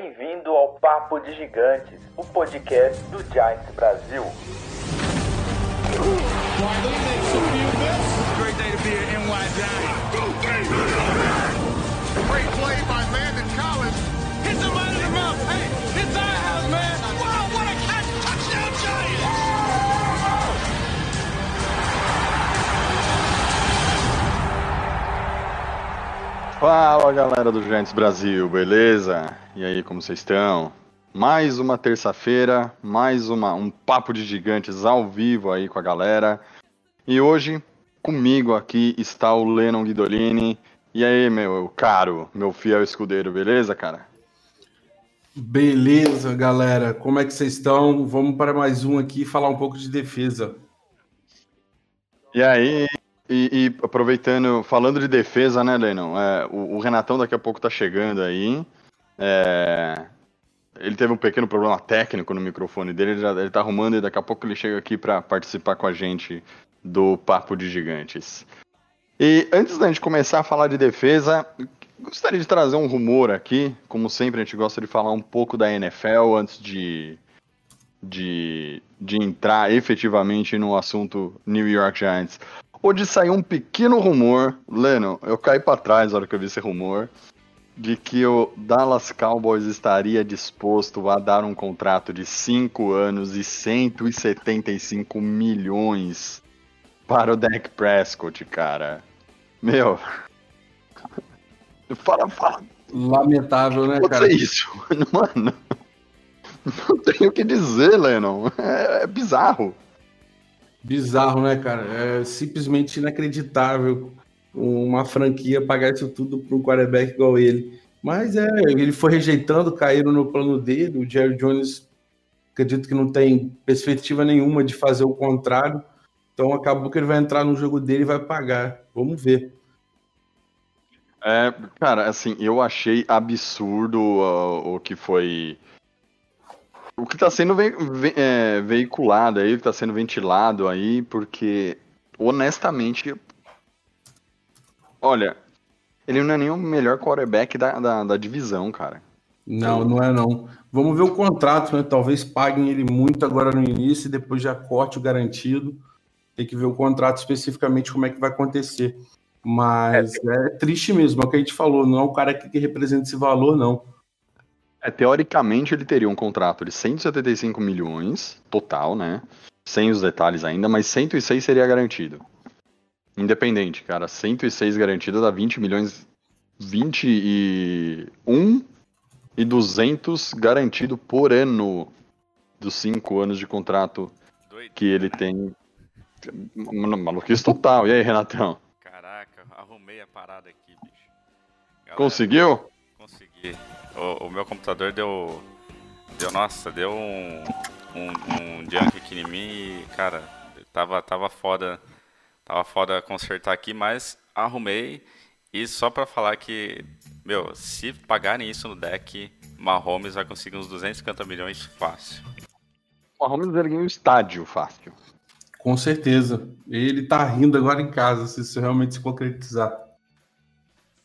Bem-vindo ao Papo de Gigantes, o podcast do Giants Brasil. Fala galera do Giants Brasil, beleza? E aí, como vocês estão? Mais uma terça-feira, mais uma, um papo de gigantes ao vivo aí com a galera. E hoje, comigo aqui está o Lennon Guidolini. E aí, meu caro, meu fiel escudeiro, beleza, cara? Beleza, galera. Como é que vocês estão? Vamos para mais um aqui falar um pouco de defesa. E aí, e, e aproveitando, falando de defesa, né, Lennon? É, o, o Renatão daqui a pouco tá chegando aí. É, ele teve um pequeno problema técnico no microfone dele, ele, já, ele tá arrumando e daqui a pouco ele chega aqui para participar com a gente do Papo de Gigantes. E antes da gente começar a falar de defesa, gostaria de trazer um rumor aqui. Como sempre, a gente gosta de falar um pouco da NFL antes de, de, de entrar efetivamente no assunto New York Giants. Hoje saiu um pequeno rumor, Leno, eu caí para trás na hora que eu vi esse rumor, de que o Dallas Cowboys estaria disposto a dar um contrato de 5 anos e 175 milhões para o Dak Prescott, cara. Meu. Fala, fala. Lamentável, né, Pode cara? ser isso. Mano. Não tenho o que dizer, Lennon. É, é bizarro. Bizarro, né, cara? É simplesmente inacreditável uma franquia pagar isso tudo para um quarterback igual ele. Mas é, ele foi rejeitando, caíram no plano dele. O Jerry Jones, acredito que não tem perspectiva nenhuma de fazer o contrário. Então acabou que ele vai entrar no jogo dele e vai pagar. Vamos ver. É, cara, assim, eu achei absurdo uh, o que foi. O que tá sendo ve ve é, veiculado aí, o que tá sendo ventilado aí, porque, honestamente, olha, ele não é nem o melhor quarterback da, da, da divisão, cara. Não, não é não. Vamos ver o contrato, né? Talvez paguem ele muito agora no início e depois já corte o garantido. Tem que ver o contrato especificamente como é que vai acontecer. Mas é, é triste mesmo, é o que a gente falou, não é o cara que representa esse valor, não. É, teoricamente ele teria um contrato de 175 milhões, total, né? Sem os detalhes ainda, mas 106 seria garantido. Independente, cara. 106 garantido dá 20 milhões. 21 e 200 garantido por ano dos 5 anos de contrato Doido. que ele tem. Maluquice total. E aí, Renatão? Caraca, arrumei a parada aqui, bicho. Galera, Conseguiu? Consegui. O, o meu computador deu. Deu, nossa, deu um. Um, um junk aqui em mim e, cara, tava, tava foda. Tava foda consertar aqui, mas arrumei. E só pra falar que, meu, se pagarem isso no deck, Mahomes vai conseguir uns 250 milhões fácil. O Mahomes ele ganhou um estádio fácil. Com certeza. Ele tá rindo agora em casa, se isso realmente se concretizar.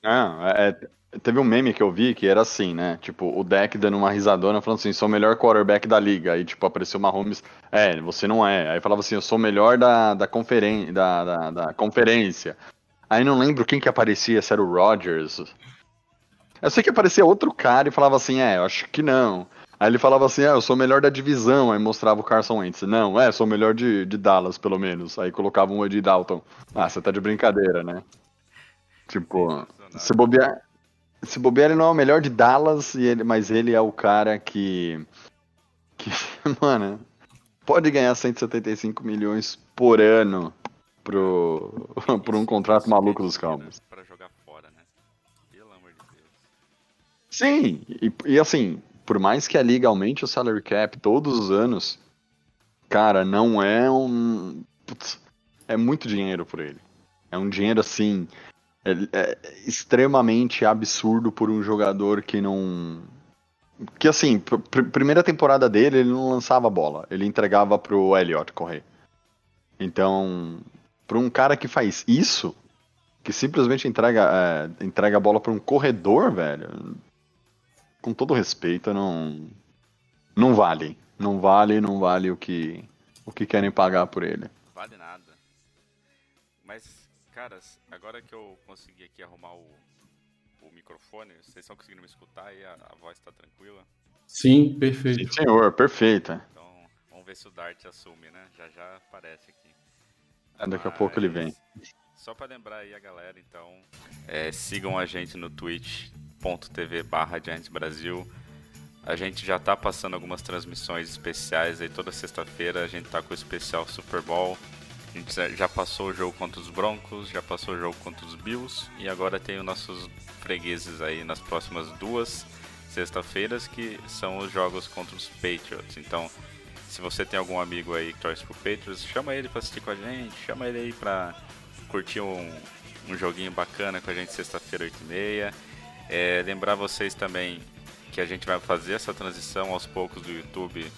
Não, é, é, teve um meme que eu vi que era assim, né? Tipo, o deck dando uma risadona falando assim, sou o melhor quarterback da liga. Aí, tipo, apareceu o Mahomes, é, você não é. Aí falava assim, eu sou o melhor da, da, conferen da, da, da conferência. Aí não lembro quem que aparecia, se era o Rodgers. Eu sei que aparecia outro cara e falava assim, é, eu acho que não. Aí ele falava assim, é, eu sou o melhor da divisão. Aí mostrava o Carson Wentz. Não, é, sou o melhor de, de Dallas, pelo menos. Aí colocava um Ed Dalton. Ah, você tá de brincadeira, né? Tipo, se bobear, se bobear, ele não é o melhor de Dallas, e ele, mas ele é o cara que. que mano, pode ganhar 175 milhões por ano pro, por um contrato maluco dos Cowboys. Pra jogar fora, né? Pelo amor de Deus. Sim, e, e assim, por mais que a liga aumente o salary cap todos os anos, cara, não é um. Putz, é muito dinheiro por ele. É um dinheiro assim. É, é extremamente absurdo por um jogador que não. Que assim, pr pr primeira temporada dele, ele não lançava bola, ele entregava pro Elliott correr. Então, para um cara que faz isso, que simplesmente entrega, é, entrega a bola para um corredor, velho, com todo respeito, não. Não vale. Não vale, não vale o que, o que querem pagar por ele. Caras, agora que eu consegui aqui arrumar o, o microfone, vocês estão conseguindo me escutar e a, a voz está tranquila? Sim, perfeito. Sim, senhor, perfeita. Então, vamos ver se o Dart assume, né? Já já aparece aqui. É, daqui a pouco ele vem. Só para lembrar aí a galera, então, é, sigam a gente no twitch.tv barra Brasil. A gente já tá passando algumas transmissões especiais aí toda sexta-feira. A gente tá com o especial Super Bowl. A gente já passou o jogo contra os Broncos, já passou o jogo contra os Bills e agora tem os nossos fregueses aí nas próximas duas sexta-feiras que são os jogos contra os Patriots. Então, se você tem algum amigo aí que torce pro Patriots, chama ele para assistir com a gente, chama ele aí pra curtir um, um joguinho bacana com a gente sexta-feira, 8h30. É, lembrar vocês também que a gente vai fazer essa transição aos poucos do YouTube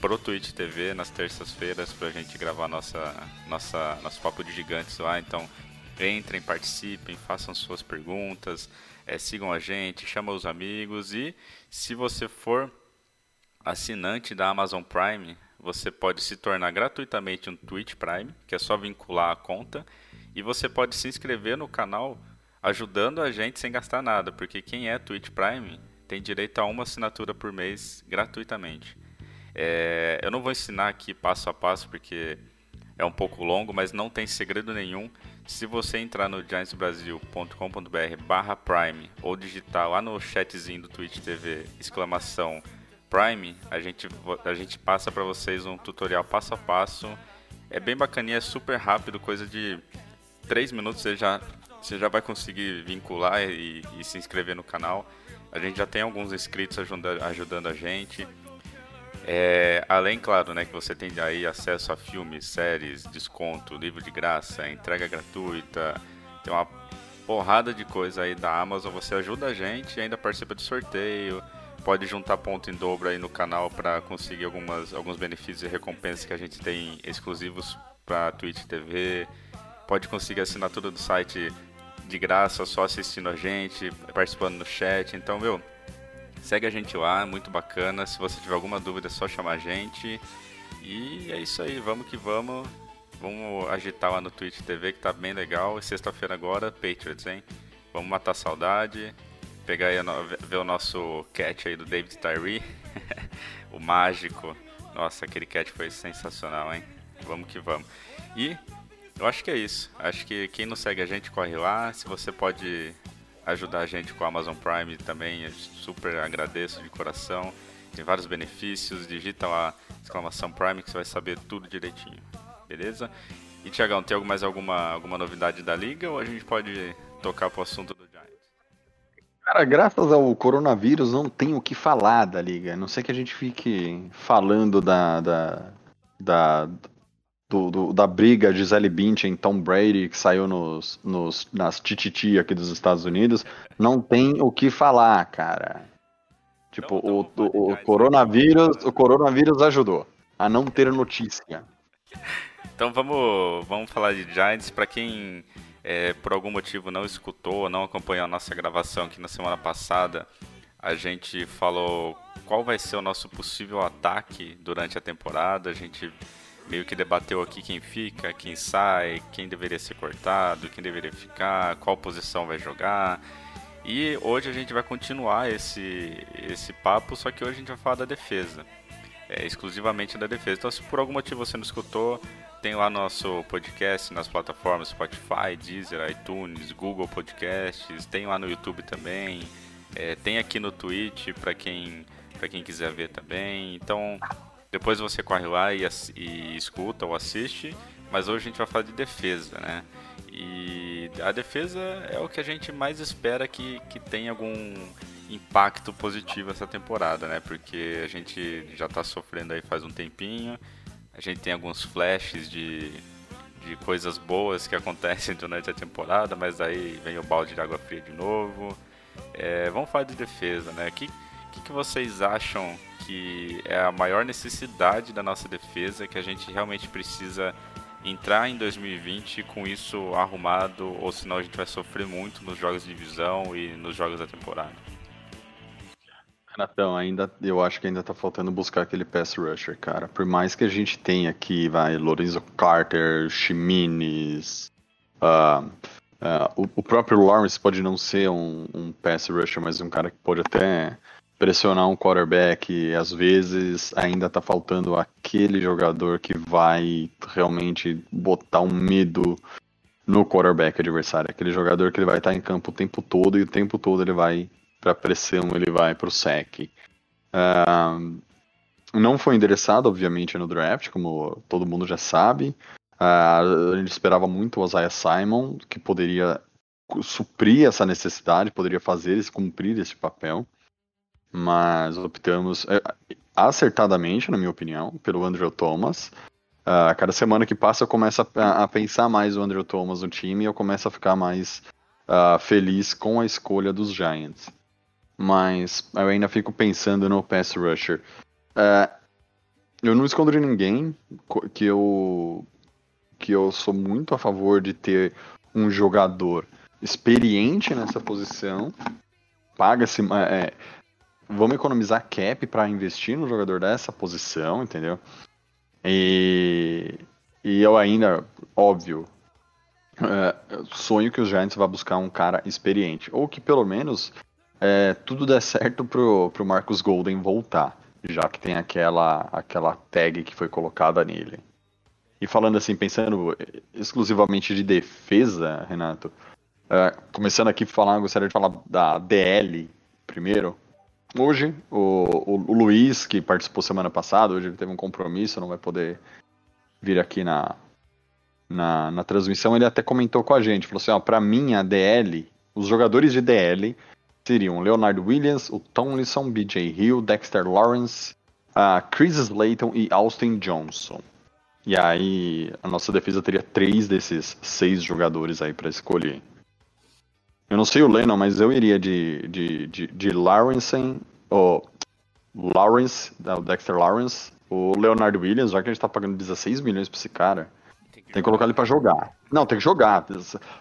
pro Twitch TV nas terças-feiras pra gente gravar nossa, nossa, nosso papo de gigantes lá. Então entrem, participem, façam suas perguntas, é, sigam a gente, chamem os amigos e se você for assinante da Amazon Prime, você pode se tornar gratuitamente um Twitch Prime, que é só vincular a conta, e você pode se inscrever no canal ajudando a gente sem gastar nada, porque quem é Twitch Prime tem direito a uma assinatura por mês gratuitamente. É, eu não vou ensinar aqui passo a passo porque é um pouco longo, mas não tem segredo nenhum. Se você entrar no giantsbrasil.com.br barra Prime ou digitar lá no chatzinho do Twitch TV exclamação Prime, a gente, a gente passa para vocês um tutorial passo a passo. É bem bacaninha, é super rápido, coisa de 3 minutos você já, você já vai conseguir vincular e, e se inscrever no canal. A gente já tem alguns inscritos ajuda, ajudando a gente. É, além, claro, né, que você tem aí acesso a filmes, séries, desconto, livro de graça, entrega gratuita, tem uma porrada de coisa aí da Amazon. Você ajuda a gente e ainda participa de sorteio. Pode juntar ponto em dobro aí no canal para conseguir algumas, alguns benefícios e recompensas que a gente tem exclusivos para Twitch TV. Pode conseguir assinatura do site de graça, só assistindo a gente, participando no chat. Então, meu, segue a gente lá, é muito bacana. Se você tiver alguma dúvida, é só chamar a gente. E é isso aí, vamos que vamos. Vamos agitar lá no Twitch TV que tá bem legal. E sexta-feira agora, Patriots, hein? Vamos matar a saudade. Pegar aí, ver o nosso cat aí do David Tyree. o mágico. Nossa, aquele cat foi sensacional, hein? Vamos que vamos. E eu acho que é isso. Acho que quem não segue a gente, corre lá. Se você pode ajudar a gente com a Amazon Prime também, super agradeço de coração. Tem vários benefícios. Digita lá exclamação Prime que você vai saber tudo direitinho. Beleza? E Tiagão, tem mais alguma, alguma novidade da liga ou a gente pode tocar pro assunto do Giants? Cara, graças ao coronavírus não tem o que falar da liga. A não sei que a gente fique falando da, da, da do, do, da briga Gisele Bündchen e Tom Brady, que saiu nos, nos, nas tititi aqui dos Estados Unidos, não tem o que falar, cara. Tipo, então, o, o, o coronavírus, o coronavírus ajudou a não ter notícia. Então vamos, vamos falar de Giants. Para quem é, por algum motivo não escutou, não acompanhou a nossa gravação aqui na semana passada, a gente falou qual vai ser o nosso possível ataque durante a temporada. A gente meio que debateu aqui quem fica, quem sai, quem deveria ser cortado, quem deveria ficar, qual posição vai jogar. E hoje a gente vai continuar esse, esse papo, só que hoje a gente vai falar da defesa. É, exclusivamente da defesa. Então, se por algum motivo você não escutou, tem lá nosso podcast nas plataformas Spotify, Deezer, iTunes, Google Podcasts, tem lá no YouTube também, é, tem aqui no Twitch para quem, quem quiser ver também. Então, depois você corre lá e, e escuta ou assiste, mas hoje a gente vai falar de defesa, né? E a defesa é o que a gente mais espera que, que tenha algum impacto positivo essa temporada, né? Porque a gente já está sofrendo aí faz um tempinho, a gente tem alguns flashes de, de coisas boas que acontecem durante a temporada, mas aí vem o balde de água fria de novo. É, vamos falar de defesa, né? Que, que, que vocês acham que é a maior necessidade da nossa defesa, que a gente realmente precisa entrar em 2020 com isso arrumado, ou senão a gente vai sofrer muito nos jogos de divisão e nos jogos da temporada? Renatão, ainda, eu acho que ainda tá faltando buscar aquele pass rusher, cara. Por mais que a gente tenha aqui, vai, Lorenzo Carter, Chimines, uh, uh, o, o, próprio Lawrence pode não ser um, um pass rusher, mas um cara que pode até pressionar um quarterback. Às vezes ainda tá faltando aquele jogador que vai realmente botar um medo no quarterback adversário. Aquele jogador que ele vai estar em campo o tempo todo e o tempo todo ele vai para pressão, ele vai para o sec. Uh, não foi endereçado, obviamente, no draft, como todo mundo já sabe. Uh, a gente esperava muito o Isaiah Simon, que poderia suprir essa necessidade, poderia fazer esse, cumprir esse papel. Mas optamos é, acertadamente, na minha opinião, pelo Andrew Thomas. Uh, cada semana que passa eu começo a, a, pensar mais o Andrew Thomas no time e eu começo a ficar mais uh, feliz com a escolha dos Giants mas eu ainda fico pensando no pass rusher. Uh, eu não escondo de ninguém que eu que eu sou muito a favor de ter um jogador experiente nessa posição. Paga-se. É, vamos economizar cap para investir no jogador dessa posição, entendeu? E, e eu ainda, óbvio, é, sonho que os Giants vá buscar um cara experiente. Ou que pelo menos é, tudo der certo pro, pro Marcus Golden voltar, já que tem aquela, aquela tag que foi colocada nele. E falando assim, pensando exclusivamente de defesa, Renato, é, começando aqui falar, gostaria de falar da DL primeiro. Hoje, o, o, o, Luiz, que participou semana passada, hoje ele teve um compromisso, não vai poder vir aqui na, na, na transmissão, ele até comentou com a gente, falou assim, ó, pra mim a DL, os jogadores de DL seriam Leonard Williams, o Tomlinson, BJ Hill, Dexter Lawrence, uh, Chris Slayton e Austin Johnson. E aí a nossa defesa teria três desses seis jogadores aí para escolher. Eu não sei o Lennon, mas eu iria de, de, de, de Lawrence, ou Lawrence, o Dexter Lawrence, o Leonard Williams, já que a gente tá pagando 16 milhões pra esse cara. Tem que, tem que colocar ele para jogar. Não, tem que jogar.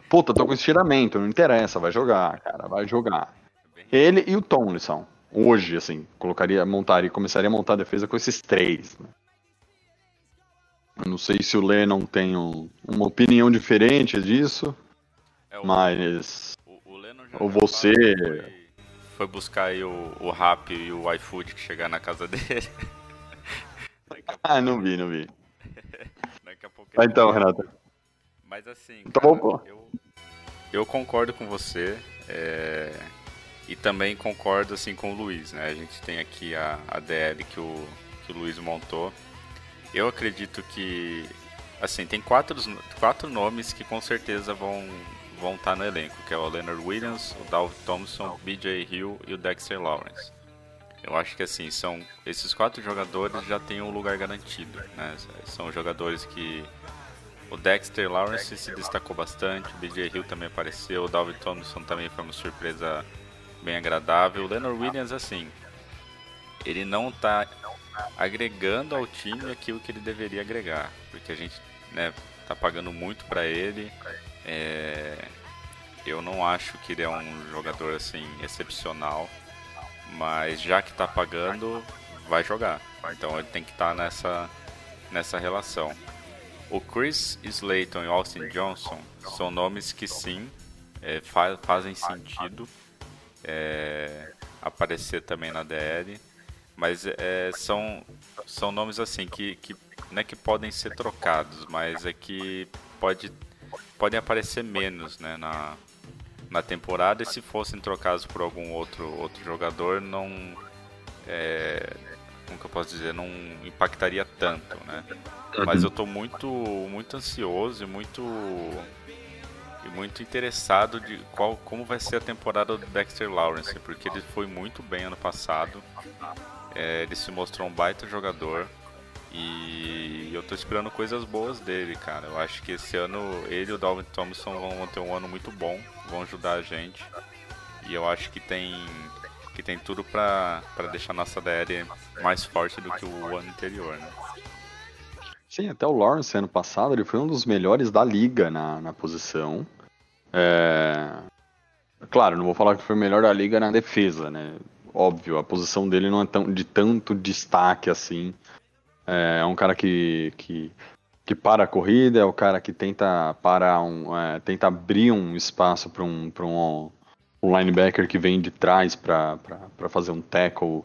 Puta, tô com estiramento, não interessa, vai jogar, cara, vai jogar. Ele e o Tomlinson. Hoje, assim, colocaria, montaria, começaria a montar a defesa com esses três. Né? Eu não sei se o Lennon tem um, uma opinião diferente disso, é, o, mas. Ou você. Foi, foi, buscar aí o, o Rap e o iFood que chegar na casa dele. ah, não vi, não vi. Daqui a pouco. Ah, então, Renato. Mas assim. Tá cara, bom, eu, eu concordo com você. É, e também concordo assim com o Luiz, né? A gente tem aqui a, a DL que o, que o Luiz montou. Eu acredito que assim, tem quatro, quatro nomes que com certeza vão vão estar tá no elenco, que é o Leonard Williams, o Dalvin Thompson, BJ Hill e o Dexter Lawrence. Eu acho que assim, são esses quatro jogadores já têm um lugar garantido, né? São jogadores que o Dexter Lawrence se destacou bastante, o BJ Hill também apareceu, o Dalvin Thompson também foi uma surpresa bem agradável. O Leonard Williams, assim, ele não está agregando ao time aquilo que ele deveria agregar, porque a gente né, tá pagando muito para ele. É... Eu não acho que ele é um jogador assim excepcional, mas já que está pagando, vai jogar. Então ele tem que estar tá nessa nessa relação. O Chris Slayton e o Austin Johnson são nomes que sim é, fa fazem sentido é, aparecer também na DL. Mas é, são, são nomes assim que, que não é que podem ser trocados, mas é que pode, podem aparecer menos né, na, na temporada e se fossem trocados por algum outro, outro jogador não é, como que eu posso dizer, não impactaria tanto, né? Mas eu estou muito muito ansioso e muito e muito interessado de qual, como vai ser a temporada do Dexter Lawrence, porque ele foi muito bem ano passado. É, ele se mostrou um baita jogador e eu tô esperando coisas boas dele, cara. Eu acho que esse ano ele e o Dalvin Thompson vão ter um ano muito bom, vão ajudar a gente. E eu acho que tem que tem tudo para deixar a nossa DL mais forte do que o ano anterior, né? Sim, até o Lawrence ano passado ele foi um dos melhores da liga na, na posição. É... Claro, não vou falar que foi o melhor da liga na defesa, né? óbvio, a posição dele não é tão, de tanto destaque assim. É, é um cara que, que, que para a corrida, é o cara que tenta parar um, é, tenta abrir um espaço para um, um, um linebacker que vem de trás para fazer um tackle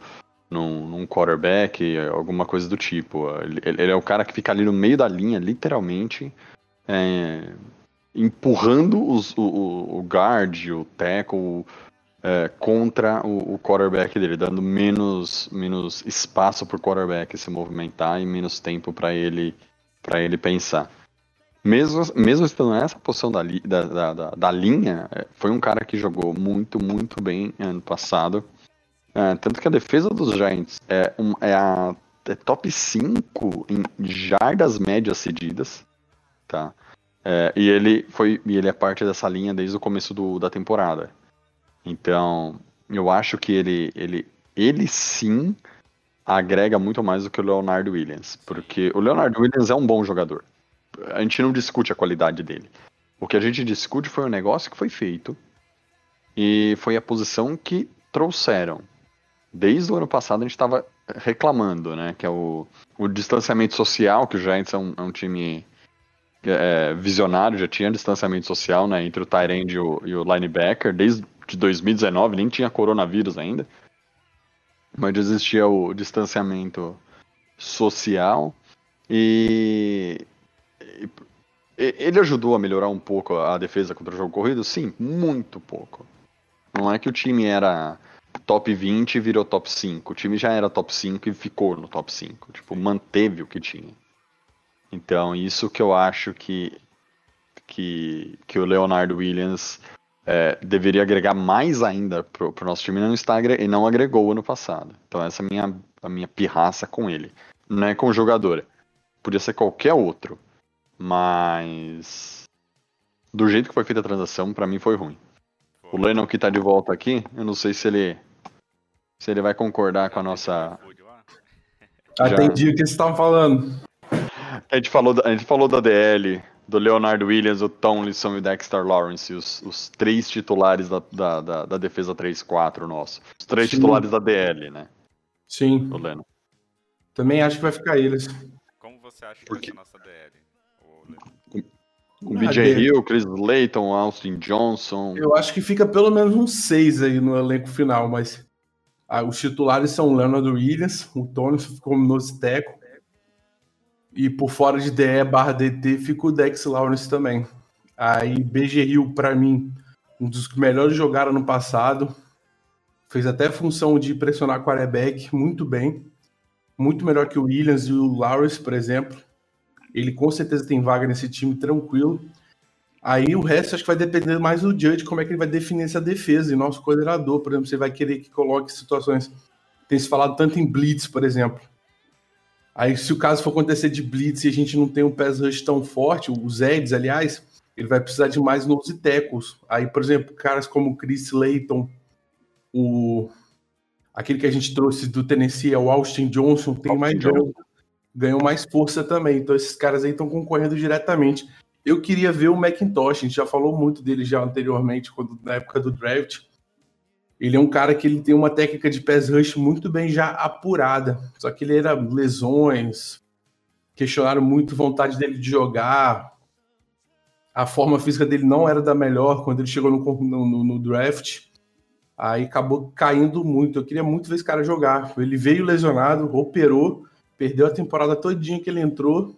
num, num quarterback, alguma coisa do tipo. Ele, ele, é o cara que fica ali no meio da linha, literalmente, é, empurrando os, o, o guard, o tackle, é, contra o, o, quarterback dele, dando menos, menos espaço para o quarterback se movimentar e menos tempo para ele, ele pensar. Mesmo, mesmo estando nessa posição da, da, da, da linha, é, foi um cara que jogou muito, muito bem ano passado. É, tanto que a defesa dos Giants é, um, é a é top 5 em jardas médias cedidas, tá? É, e ele foi e ele é parte dessa linha desde o começo do, da temporada. Então, eu acho que ele, ele, ele sim agrega muito mais do que o Leonardo Williams, porque o Leonardo Williams é um bom jogador. A gente não discute a qualidade dele. O que a gente discute foi o negócio que foi feito e foi a posição que trouxeram desde o ano passado a gente estava reclamando, né? Que é o, o distanciamento social, que o Giants é um, é um time é, visionário, já tinha distanciamento social né, entre o Tyrande e e o linebacker, desde de 2019, nem tinha coronavírus ainda. Mas existia o distanciamento social e, e ele ajudou a melhorar um pouco a defesa contra o jogo corrido? Sim, muito pouco. Não é que o time era top 20 e virou top 5. O time já era top 5 e ficou no top 5. Tipo, manteve o que tinha. Então, isso que eu acho que, que, que o Leonardo Williams é, deveria agregar mais ainda pro, pro nosso time está e não agregou ano passado. Então, essa é a minha, a minha pirraça com ele. Não é com o jogador. Podia ser qualquer outro. Mas. Do jeito que foi feita a transação, para mim foi ruim. O Lennon que tá de volta aqui, eu não sei se ele se ele vai concordar com a nossa. Atendi o que vocês estavam falando. A gente falou, da, a gente falou da DL, do Leonardo Williams, o Tomlinson e o Dexter Lawrence, os, os três titulares da, da, da, da defesa 3-4 nosso. Os três Sim. titulares da DL, né? Sim. Do Lennon. Também acho que vai ficar eles. Como você acha que vai ser a nossa DL? Com BJ Hill, Chris Layton, Austin Johnson. Eu acho que fica pelo menos uns seis aí no elenco final, mas ah, os titulares são o Leonard Williams, o Tony ficou no teco. E por fora de DE barra DT fica o Dex Lawrence também. Aí BG Hill, para mim, um dos que melhores jogaram no passado. Fez até função de pressionar quarterback muito bem. Muito melhor que o Williams e o Lawrence, por exemplo. Ele com certeza tem vaga nesse time tranquilo. Aí o resto acho que vai depender mais do Judge, como é que ele vai definir essa defesa. E nosso coordenador, por exemplo, você vai querer que coloque situações. Tem se falado tanto em blitz, por exemplo. Aí, se o caso for acontecer de blitz e a gente não tem um pass rush tão forte, os Eds, aliás, ele vai precisar de mais nose tackles. Aí, por exemplo, caras como o Chris Layton, o aquele que a gente trouxe do Tennessee, é o Austin Johnson, tem Austin mais Johnson. ganhou mais força também. Então, esses caras aí estão concorrendo diretamente. Eu queria ver o Macintosh, a gente já falou muito dele já anteriormente, quando, na época do draft. Ele é um cara que ele tem uma técnica de pass rush muito bem já apurada. Só que ele era lesões, questionaram muito vontade dele de jogar. A forma física dele não era da melhor quando ele chegou no, no, no draft. Aí acabou caindo muito. Eu queria muito ver esse cara jogar. Ele veio lesionado, operou, perdeu a temporada todinha que ele entrou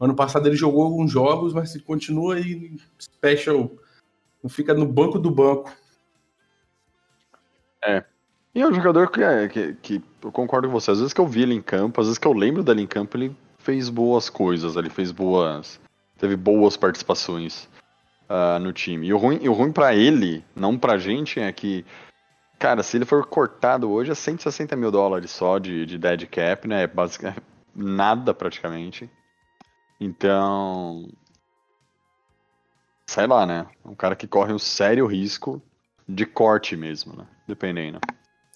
Ano passado ele jogou alguns jogos, mas continua aí special. Não fica no banco do banco. É. E é um jogador que, é, que, que eu concordo com você. Às vezes que eu vi ele em campo, às vezes que eu lembro dele em campo, ele fez boas coisas, ele fez boas. Teve boas participações uh, no time. E o ruim, e o ruim para ele, não pra gente, é que. Cara, se ele for cortado hoje é 160 mil dólares só de, de dead cap, né? É basicamente nada praticamente. Então. Sei lá, né? Um cara que corre um sério risco de corte mesmo, né? Dependendo.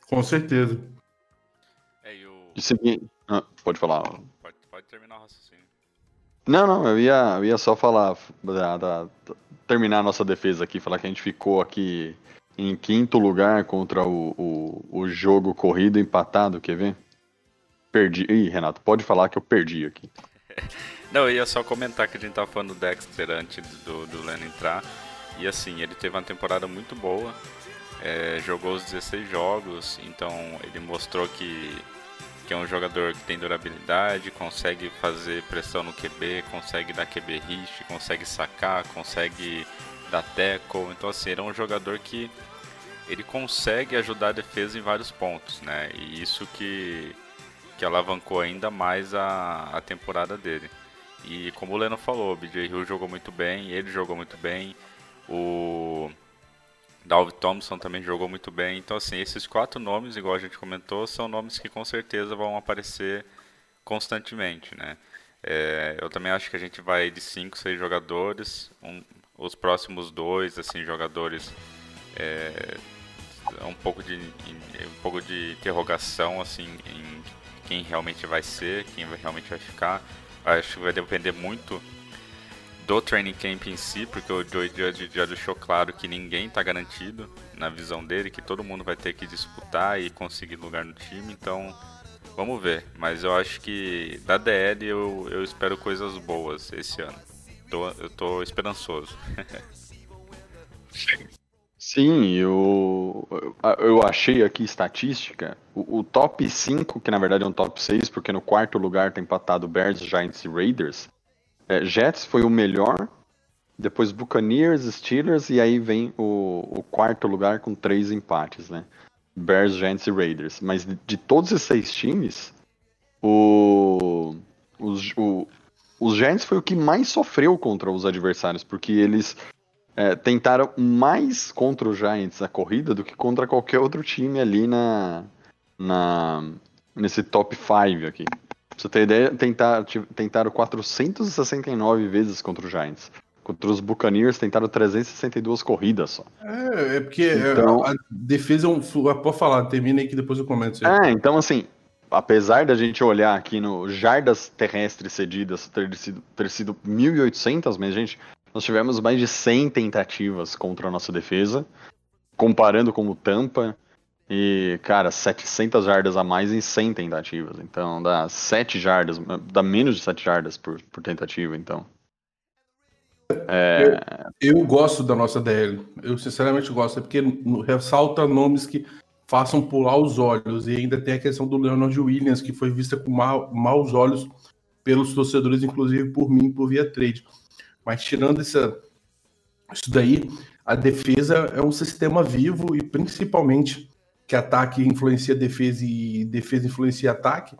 Com certeza. É, e o... Seguir... Ah, pode falar. Pode, pode terminar o raciocínio. Não, não, eu ia, eu ia só falar, da, da, terminar a nossa defesa aqui, falar que a gente ficou aqui em quinto lugar contra o, o, o jogo corrido empatado, quer ver? Perdi. Ih, Renato, pode falar que eu perdi aqui. Não, eu ia só comentar que a gente tava falando do Dexter antes do, do Leno entrar. E assim, ele teve uma temporada muito boa. É, jogou os 16 jogos, então ele mostrou que, que é um jogador que tem durabilidade, consegue fazer pressão no QB, consegue dar QB hit, consegue sacar, consegue dar tackle. Então assim, ele é um jogador que ele consegue ajudar a defesa em vários pontos, né? E isso que, que alavancou ainda mais a, a temporada dele. E como o Leno falou, o BJ Hill jogou muito bem, ele jogou muito bem, o Dalvin Thompson também jogou muito bem. Então, assim, esses quatro nomes, igual a gente comentou, são nomes que com certeza vão aparecer constantemente, né? É, eu também acho que a gente vai de 5, 6 jogadores, um, os próximos dois, assim, jogadores é, um pouco de um pouco de interrogação, assim, em quem realmente vai ser, quem realmente vai ficar. Acho que vai depender muito do training camp em si, porque o Joe Judge já deixou claro que ninguém está garantido na visão dele, que todo mundo vai ter que disputar e conseguir lugar no time, então vamos ver. Mas eu acho que da DL eu, eu espero coisas boas esse ano. Tô, eu tô esperançoso. Sim, eu, eu achei aqui estatística. O, o, top 5, que na verdade é um top 6, porque no quarto lugar tem empatado Bears, Giants e Raiders. É, Jets foi o melhor, depois Buccaneers, Steelers, e aí vem o, o quarto lugar com três empates, né? Bears, Giants e Raiders. Mas de, de todos esses seis times, o, os, o, os Giants foi o que mais sofreu contra os adversários, porque eles é, tentaram mais contra os Giants a corrida do que contra qualquer outro time ali na, na nesse top 5 aqui. Pra você ter ideia, tentar, tentaram 469 vezes contra os Giants. Contra os Buccaneers tentaram 362 corridas só. É, é porque é, então, a defesa é um. Pode falar, termina aí que depois eu comento. É, então assim, apesar da gente olhar aqui no jardas terrestres cedidas ter sido, ter sido 1.800, mas gente, nós tivemos mais de 100 tentativas contra a nossa defesa, comparando com o Tampa, e, cara, 700 jardas a mais em 100 tentativas. Então, dá 7 jardas, dá menos de 7 jardas por, por tentativa, então. É... Eu, eu, gosto da nossa DL. Eu sinceramente gosto, é porque ressalta nomes que façam pular os olhos. E ainda tem a questão do Leonard Williams, que foi vista com ma maus olhos pelos torcedores, inclusive por mim, por via trade. Mas tirando essa, isso daí, a defesa é um sistema vivo e principalmente que ataque influencia defesa e defesa influencia ataque,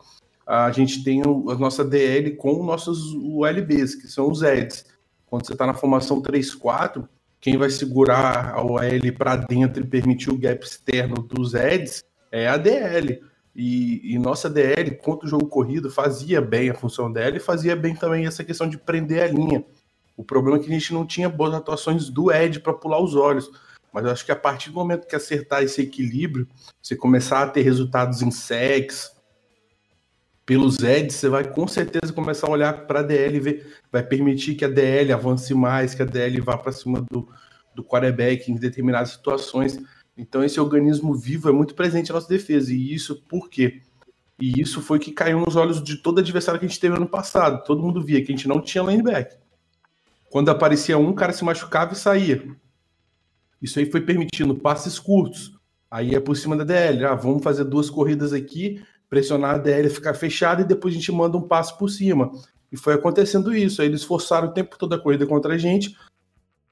a gente tem a nossa DL com nossos ULBs, que são os EDs. Quando você está na formação 3-4, quem vai segurar a OL para dentro e permitir o gap externo dos EDs é a DL. E, e, nossa DL, contra o jogo corrido, fazia bem a função dela e fazia bem também essa questão de prender a linha. O problema é que a gente não tinha boas atuações do Ed para pular os olhos. Mas eu acho que a partir do momento que acertar esse equilíbrio, você começar a ter resultados em sex, pelos Eds, você vai com certeza começar a olhar para a DL e ver, vai permitir que a DL avance mais, que a DL vá para cima do, do quarterback em determinadas situações. Então esse organismo vivo é muito presente na nossa defesa. E isso por quê? E isso foi que caiu nos olhos de todo adversário que a gente teve ano passado. Todo mundo via que a gente não tinha linebacker. Quando aparecia um, cara se machucava e saía. Isso aí foi permitindo passes curtos. Aí é por cima da DL. Ah, vamos fazer duas corridas aqui, pressionar a DL ficar fechada e depois a gente manda um passe por cima. E foi acontecendo isso. Aí eles forçaram o tempo todo a corrida contra a gente,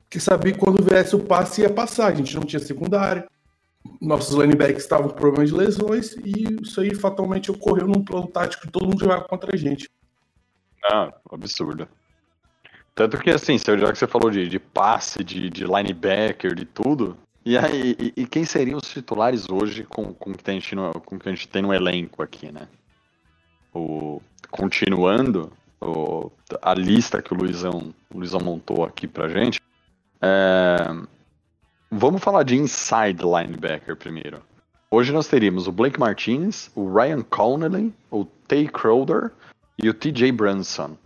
que sabia que quando viesse o passe ia passar. A gente não tinha secundária. Nossos linebacks estavam com problemas de lesões e isso aí fatalmente ocorreu num plano tático que todo mundo jogava contra a gente. Ah, absurdo. Tanto que, assim, já que você falou de, de passe, de, de linebacker, de tudo, e aí, e, e, quem seriam os titulares hoje com, com, que que a gente tem no elenco aqui, né? O, continuando o, a lista que o Luizão, o Luizão montou aqui pra gente, é, vamos falar de inside linebacker primeiro. Hoje nós teríamos o Blake Martinez, o Ryan Connelly, o Tay Crowder e o TJ Brunson.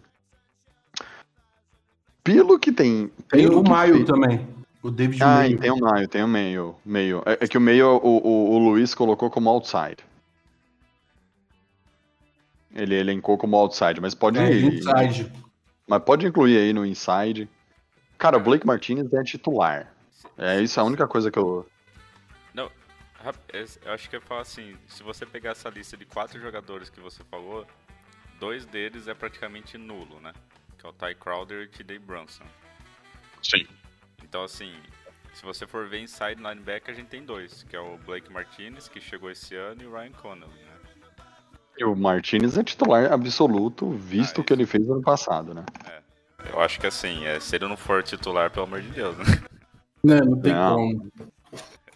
Pelo que tem. Tem o Maio também. O David Ah, Mayo. tem o Maio, tem o meio. meio. É, é que o meio o, o, o Luiz colocou como outside. Ele elencou como outside, mas pode É, ir. inside. Mas pode incluir aí no inside. Cara, o Blake Martinez é titular. É isso é a única coisa que eu. Não, eu acho que eu falo assim, se você pegar essa lista de quatro jogadores que você falou, dois deles é praticamente nulo, né? Que é o Ty Crowder e o T.D. Brunson. Sim. Então assim, se você for ver inside linebacker, a gente tem dois, que é o Blake Martinez, que chegou esse ano, e o Ryan Connolly, né? E o Martinez é titular absoluto, visto Ah, o que ele fez ano passado, né? Eu acho que assim, é, se ele não for titular, pelo amor de Deus, né? Não, não tem Não. como.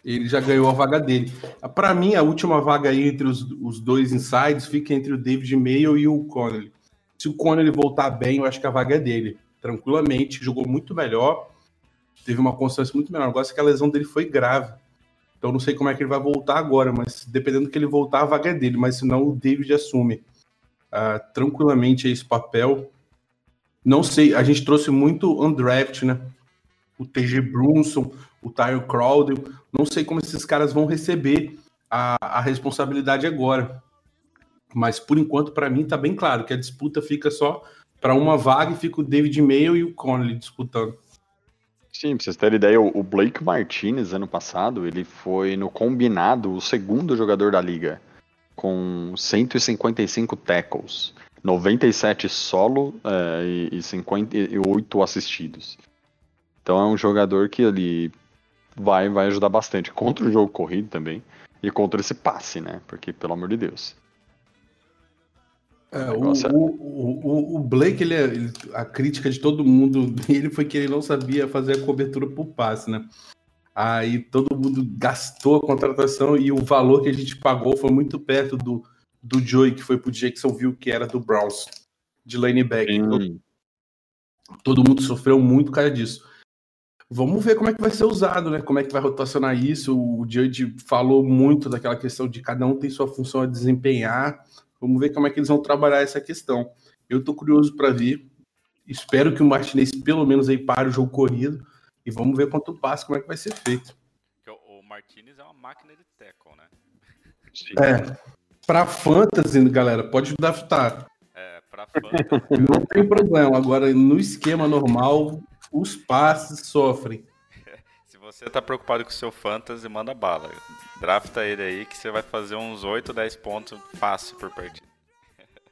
Ele já ganhou a vaga dele. Pra mim, a última vaga aí entre os, os dois insides fica entre o David Mayo e o Connelly. Se o Connelly voltar bem, eu acho que a vaga é dele. Tranquilamente, jogou muito melhor. Teve uma constância muito melhor. Agora, que a lesão dele foi grave. Então, não sei como é que ele vai voltar agora, mas dependendo do que ele voltar, a vaga é dele. Mas senão, o David assume ah, tranquilamente esse papel. Não sei, a gente trouxe muito undraft, né? O TG Brunson, o Tyler Crowder. Não sei como esses caras vão receber a, a responsabilidade agora. Mas por enquanto, para mim, tá bem claro que a disputa fica só para uma vaga e fica o David Mayo e o Connelly disputando. Sim, pra vocês terem ideia, o Blake Martinez, ano passado, ele foi no combinado o segundo jogador da liga, com 155 tackles, 97 solo é, e, e 58 assistidos. Então é um jogador que ele vai, vai ajudar bastante contra o jogo corrido também e contra esse passe, né? Porque, pelo amor de Deus. É, o, é- o, o, o Blake, ele, é- ele- a crítica de todo mundo dele foi que ele não sabia fazer a cobertura por passe, né? Aí todo mundo gastou a contratação e o valor que a gente pagou foi muito perto do, do Joey, que foi pro Jacksonville, que era do Browns, de. Então, Sim. todo mundo sofreu muito por causa disso. Vamos ver como é que vai ser usado, né? Como é que vai rotacionar isso. O Judge falou muito daquela questão de cada um tem sua função a desempenhar. Vamos ver como é que eles vão trabalhar essa questão. Eu tô curioso para ver. Espero que o Martinez pelo menos aí pare o jogo corrido e vamos ver quanto passa, como é que vai ser feito. O, Martinez é uma máquina de tackle, né? É, para fantasy, galera, pode draftar. É, pra fantasy, Não tem problema. Agora no esquema normal, os passes sofrem. Você tá preocupado com o seu fantasy, manda bala. Drafta ele aí que você vai fazer uns 8, 10 pontos fácil por partida.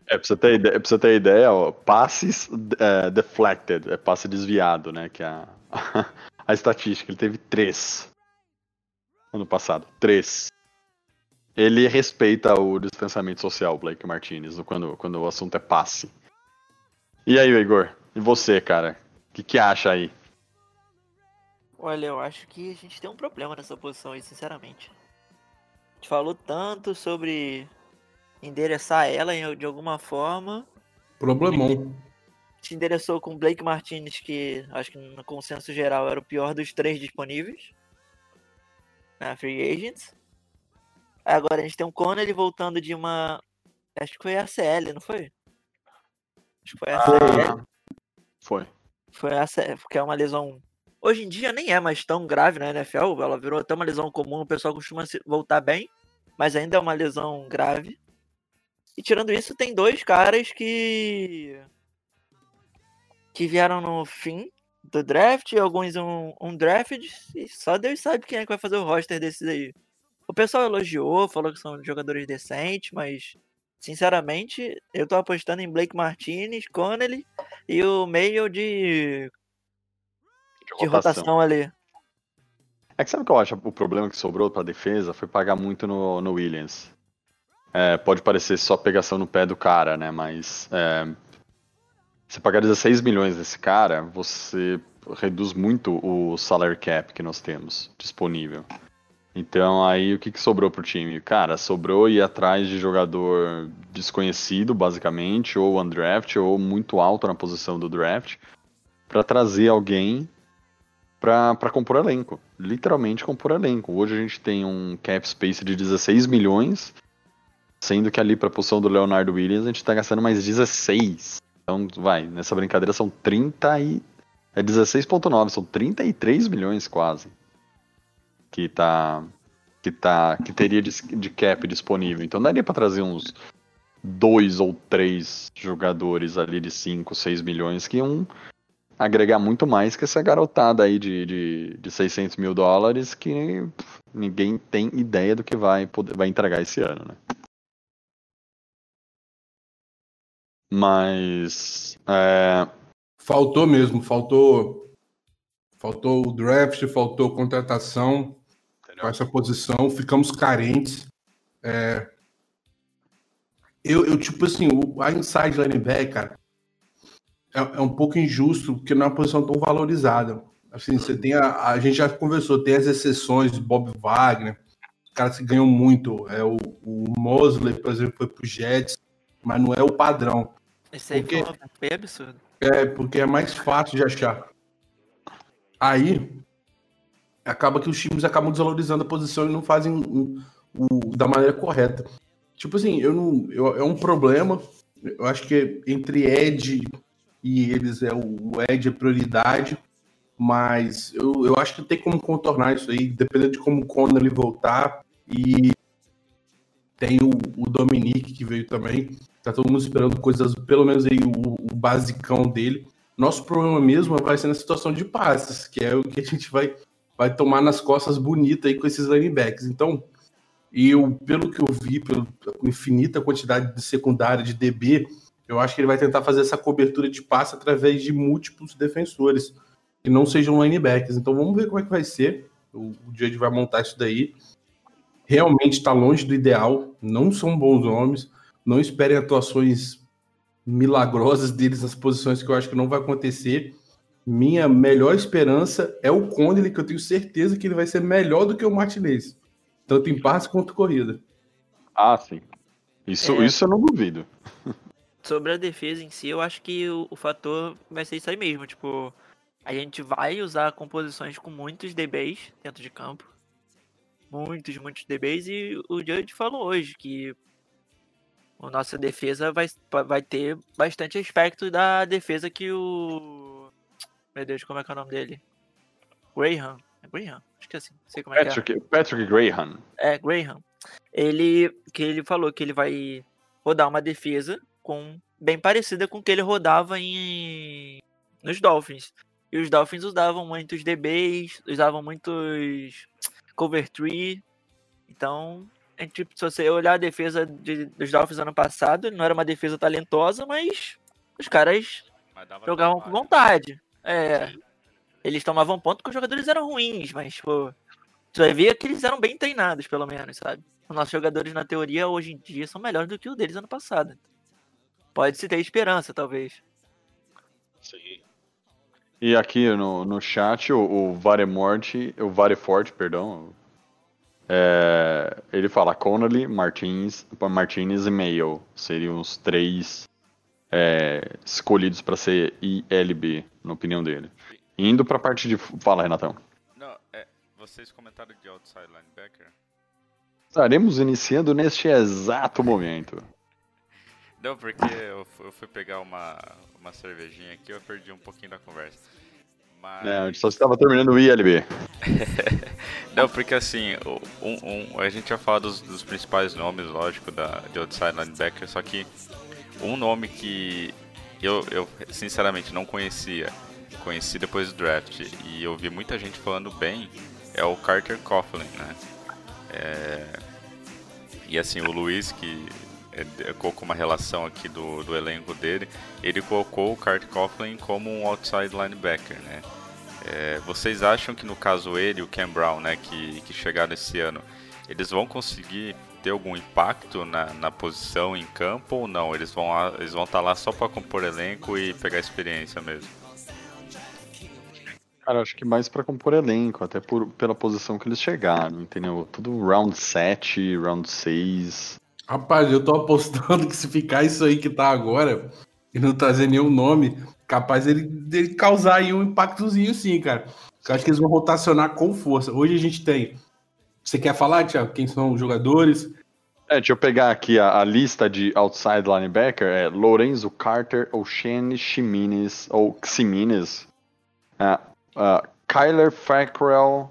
É, pra você ter ideia, pra você ter ideia ó, passes é, deflected, é passe desviado, né? Que é a, a estatística. Ele teve três ano passado. Três. Ele respeita o distanciamento social, Blake Martinez, quando, quando o assunto é passe. E aí, Igor? E você, cara? O que, que acha aí? Olha, eu acho que a gente tem um problema nessa posição aí, sinceramente. A gente falou tanto sobre endereçar ela de alguma forma. Problemão. Se endereçou com o Blake Martinez, que acho que no consenso geral era o pior dos três disponíveis. Na Free Agents. Agora a gente tem um Connelly voltando de uma. Acho que foi a CL, não foi? Acho que foi a CL. Foi. Foi essa, porque é uma lesão. Hoje em dia nem é mais tão grave na NFL, ela virou até uma lesão comum, o pessoal costuma voltar bem, mas ainda é uma lesão grave. E tirando isso, tem dois caras que. que vieram no fim do draft, alguns um, um draft, e só Deus sabe quem é que vai fazer o roster desses aí. O pessoal elogiou, falou que são jogadores decentes, mas sinceramente, eu tô apostando em Blake Martinez, Connelly e o meio de, de rotação ali. É que sabe o que eu acho? O problema que sobrou pra defesa foi pagar muito no, no Williams. É, pode parecer só pegação no pé do cara, né? Mas é, você pagar 16 milhões nesse cara, você reduz muito o salary cap que nós temos disponível. Então aí o que, que sobrou pro time? Cara, sobrou ir atrás de jogador desconhecido, basicamente, ou undraft, ou muito alto na posição do draft, pra trazer alguém pra compor elenco. Literalmente compor elenco. Hoje a gente tem um cap space de 16 milhões, sendo que ali pra posição do Leonardo Williams a gente tá gastando mais 16. Então, vai, nessa brincadeira são 30 e. É 16.9, são 33 milhões quase. Que tá que tá que teria de, de cap disponível. Então daria para trazer uns dois ou três jogadores ali de 5, 6 milhões que iam agregar muito mais que essa garotada aí de, de, de 600 mil dólares que pff, ninguém tem ideia do que vai, poder, vai entregar esse ano, né? Mas. É... Faltou mesmo, faltou. Faltou o draft, faltou contratação com essa posição, ficamos carentes. É... Eu, eu, tipo assim, o, a inside linebacker, cara, é, é, um pouco injusto, porque não é uma posição tão valorizada. Assim, você tem a, a gente já conversou, tem as exceções, Bob Wagner, os caras que ganham muito. É o, o Mosley, por exemplo, foi pro Jets, mas não é o padrão. Esse aí Porque- foi absurdo. É, porque é mais fácil de achar. Aí, acaba que os times acabam desvalorizando a posição e não fazem o, o- da maneira correta. Tipo assim, eu não, eu- é um problema. Eu acho que entre Ed e eles é o, Ed é prioridade, mas eu, eu acho que tem como contornar isso aí, dependendo de como o Conley voltar. E tem o, o Dominique que veio também. Tá todo mundo esperando coisas, pelo menos aí o, o basicão dele. Nosso problema mesmo vai ser na situação de passes, que é o que a gente vai, vai tomar nas costas bonita aí com esses linebacks. Então, eu, pelo que eu vi, pela infinita quantidade de secundária de DB, eu acho que ele vai tentar fazer essa cobertura de passe através de múltiplos defensores, que não sejam linebackers. Então vamos ver como é que vai ser. O, o Judge vai montar isso daí. Realmente está longe do ideal, não são bons nomes. Não esperem atuações milagrosas deles nas posições que eu acho que não vai acontecer. Minha melhor esperança é o Conley, que eu tenho certeza que ele vai ser melhor do que o Martinez, tanto em passe quanto corrida. Ah, sim. Isso, É. isso eu não duvido. Sobre a defesa em si, eu acho que o, o fator vai ser isso aí mesmo. Tipo, a gente vai usar composições com muitos DBs dentro de campo. Muitos, muitos DBs. E o Judge falou hoje que a nossa defesa vai, vai ter bastante aspecto da defesa que o. Meu Deus, como é que é o nome dele? Graham. É Graham? Acho que é assim. Não sei como é que é. Patrick, Patrick Graham. É, Graham. Ele que ele falou que ele vai rodar uma defesa com bem parecida com o que ele rodava em nos Dolphins. E os Dolphins usavam muitos DBs, usavam muitos cover tree. Então, é tipo, se você olhar a defesa de- dos Dolphins ano passado, não era uma defesa talentosa, mas os caras Mas jogavam com trabalho. vontade. É. Eles tomavam ponto porque os jogadores eram ruins, mas, tipo, você vai ver que eles eram bem treinados, pelo menos, sabe? Os nossos jogadores, na teoria, hoje em dia, são melhores do que o deles ano passado. Pode-se ter esperança, talvez. E aqui no, no chat, o, o Varemorte, o Vareforte, perdão, é, ele fala Connolly, Martins, Martinez e Mayo. Seriam os três é, escolhidos para ser ILB, na opinião dele. Indo para a parte de. Fala, Renatão. Não, é, vocês comentaram de outside linebacker? Estaremos iniciando neste exato momento. Não, porque eu, eu fui pegar uma, uma cervejinha aqui eu perdi um pouquinho da conversa. Mas... É, a gente só estava terminando o ILB. Não, porque assim, um, um- a gente já falou dos, dos principais nomes, lógico, da, de outside linebacker, só que um nome que eu, eu sinceramente não conhecia, conheci depois do draft, e eu vi muita gente falando bem, é o Carter Coughlin, né? É, e assim, o Luiz, que colocou uma relação aqui do, do elenco dele, ele colocou o Carter Coughlin como um outside linebacker, né? É, vocês acham que no caso ele e o Cam Brown, né, que, que chegaram esse ano, eles vão conseguir ter algum impacto na, na posição em campo ou não? Eles vão lá, eles vão estar lá só para compor elenco e pegar experiência mesmo? Cara, acho que mais pra compor elenco, até por, pela posição que eles chegaram, entendeu? Tudo round 7, round 6. Rapaz, eu tô apostando que se ficar isso aí que tá agora e não trazer nenhum nome, capaz dele, dele causar aí um impactozinho sim, cara. Eu acho que eles vão rotacionar com força. Hoje a gente tem. Você quer falar, Thiago, quem são os jogadores? É, deixa eu pegar aqui a, a lista de outside linebacker. É Lorenzo Carter, Oshane Ximenez, ou Ximenez, É, uh, Kyler Fackrell,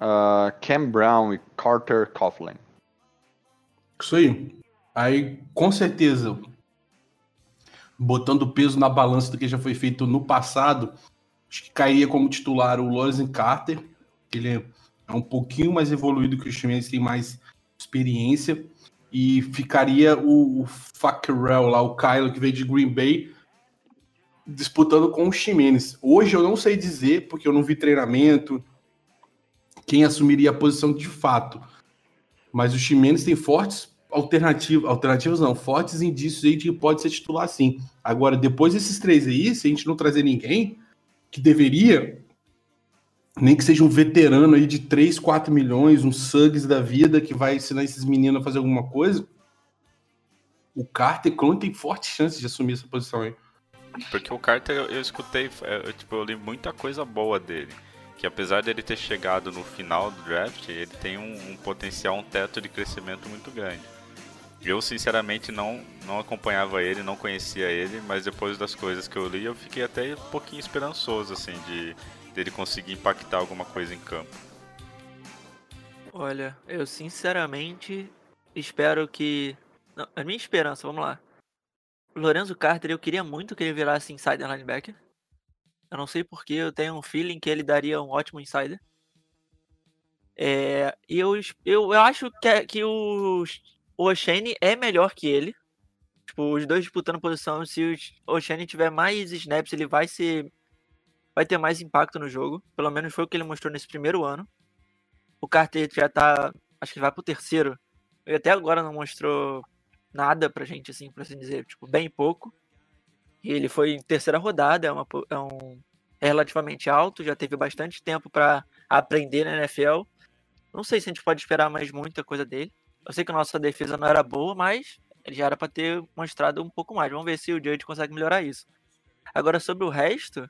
uh, Cam Brown e Carter Coughlin. Isso aí. Aí, com certeza, botando peso na balança do que já foi feito no passado, acho que cairia como titular o Lorenzen Carter, que ele é um pouquinho mais evoluído que o Ximenez, tem mais experiência, e ficaria o, o lá, o Kylo, que veio de Green Bay, disputando com o Ximenez. Hoje eu não sei dizer, porque eu não vi treinamento, quem assumiria a posição de fato. Mas o Ximenez tem fortes alternativas, alternativas não, fortes indícios aí de que pode ser titular sim. Agora, depois desses três aí, se a gente não trazer ninguém que deveria, nem que seja um veterano aí de 3, 4 milhões, um Suggs da vida que vai ensinar esses meninos a fazer alguma coisa, o Carter Clone tem forte chance de assumir essa posição aí. Porque o Carter, eu, eu escutei, eu, tipo, eu li muita coisa boa dele. Que apesar dele ter chegado no final do draft, ele tem um, um potencial, um teto de crescimento muito grande. Eu, sinceramente, não, não acompanhava ele, não conhecia ele, mas depois das coisas que eu li, eu fiquei até um pouquinho esperançoso, assim, de dele conseguir impactar alguma coisa em campo. Olha, eu sinceramente espero que. Não, a minha esperança, vamos lá. Lorenzo Carter, eu queria muito que ele virasse insider linebacker. Eu não sei porque, eu tenho um feeling que ele daria um ótimo insider. É, e eu, eu, eu acho que, que o, o Oshane é melhor que ele. Tipo, os dois disputando posição. Se o Oshane tiver mais snaps, ele vai ser. Vai ter mais impacto no jogo. Pelo menos foi o que ele mostrou nesse primeiro ano. O Carter já tá. Acho que vai pro terceiro. Ele até agora não mostrou nada pra gente, assim, por assim dizer. Tipo, bem pouco. E ele foi em terceira rodada, é, uma, é um é relativamente alto, já teve bastante tempo para aprender na NFL. Não sei se a gente pode esperar mais muita coisa dele. Eu sei que a nossa defesa não era boa, mas ele já era para ter mostrado um pouco mais. Vamos ver se o Judge consegue melhorar isso. Agora, sobre o resto,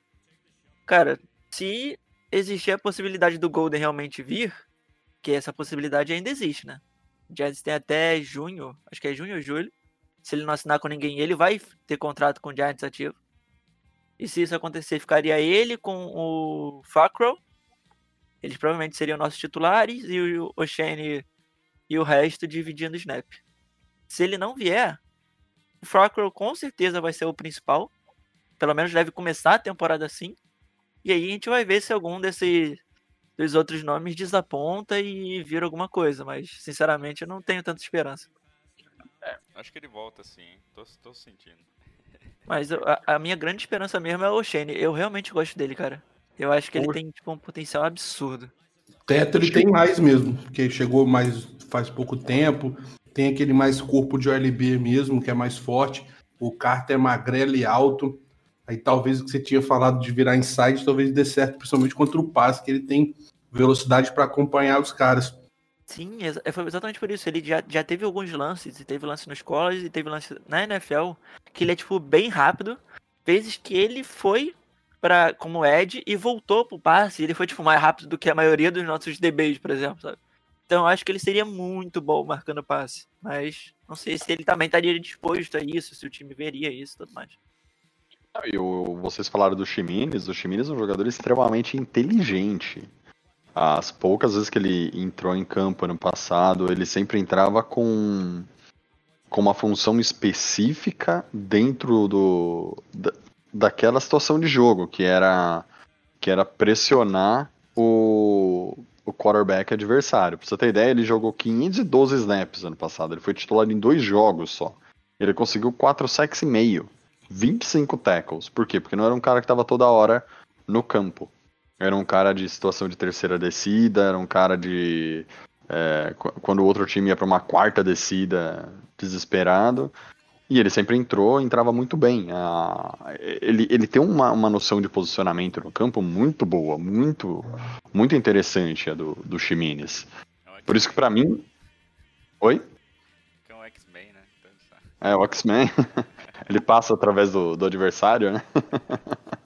cara, se existir a possibilidade do Golden realmente vir, que essa possibilidade ainda existe, né? O Giants tem até junho, acho que é junho ou julho. Se ele não assinar com ninguém, ele vai ter contrato com o Giants ativo. E se isso acontecer, ficaria ele com o Fackrell. Eles provavelmente seriam nossos titulares e o Oshane e o resto dividindo o snap. Se ele não vier, o Fackrell com certeza vai ser o principal. Pelo menos deve começar a temporada assim. E aí a gente vai ver se algum desses dos outros nomes desaponta e vira alguma coisa. Mas, sinceramente, eu não tenho tanta esperança. É, acho que ele volta sim. Tô, tô sentindo. Mas a, a, minha grande esperança mesmo é o Shane. Eu realmente gosto dele, cara. Eu acho que ele tem tipo, um potencial absurdo. Teto ele tem mais mesmo, porque chegou mais faz pouco tempo. Tem aquele mais corpo de OLB mesmo, que é mais forte. O Carter é magrelo e alto. Aí talvez o que você tinha falado de virar inside talvez dê certo, principalmente contra o passe, que ele tem velocidade para acompanhar os caras. Sim, é, foi exatamente por isso. Ele já, já teve alguns lances, e teve lance nos college, e teve lance na NFL, que ele é, tipo, bem rápido. Vezes que ele foi para como Ed e voltou pro passe, ele foi, tipo, mais rápido do que a maioria dos nossos DBs, por exemplo, sabe? Então eu acho que ele seria muito bom marcando passe. Mas não sei se ele também estaria disposto a isso, se o time veria isso e tudo mais. E o, vocês falaram do Chimines, o Chimines é um jogador extremamente inteligente. As poucas vezes que ele entrou em campo ano passado, ele sempre entrava com, com uma função específica dentro do, daquela situação de jogo, que era, que era pressionar o, o quarterback adversário. Pra você ter ideia, ele jogou 512 snaps ano passado. Ele foi titular em dois jogos só. Ele conseguiu 4 sacks e meio. 25 tackles. Por quê? Porque não era um cara que estava toda hora no campo. Era um cara de situação de terceira descida, era um cara de. É, quando o outro time ia para uma quarta descida, desesperado. E ele sempre entrou, entrava muito bem. Ah, ele, ele tem uma, uma noção de posicionamento no campo muito boa, muito muito interessante a do, do Ximenes. É Por isso que para mim. Oi? É um X-Men, né? É, o X-Men. ele passa através do, do adversário, né?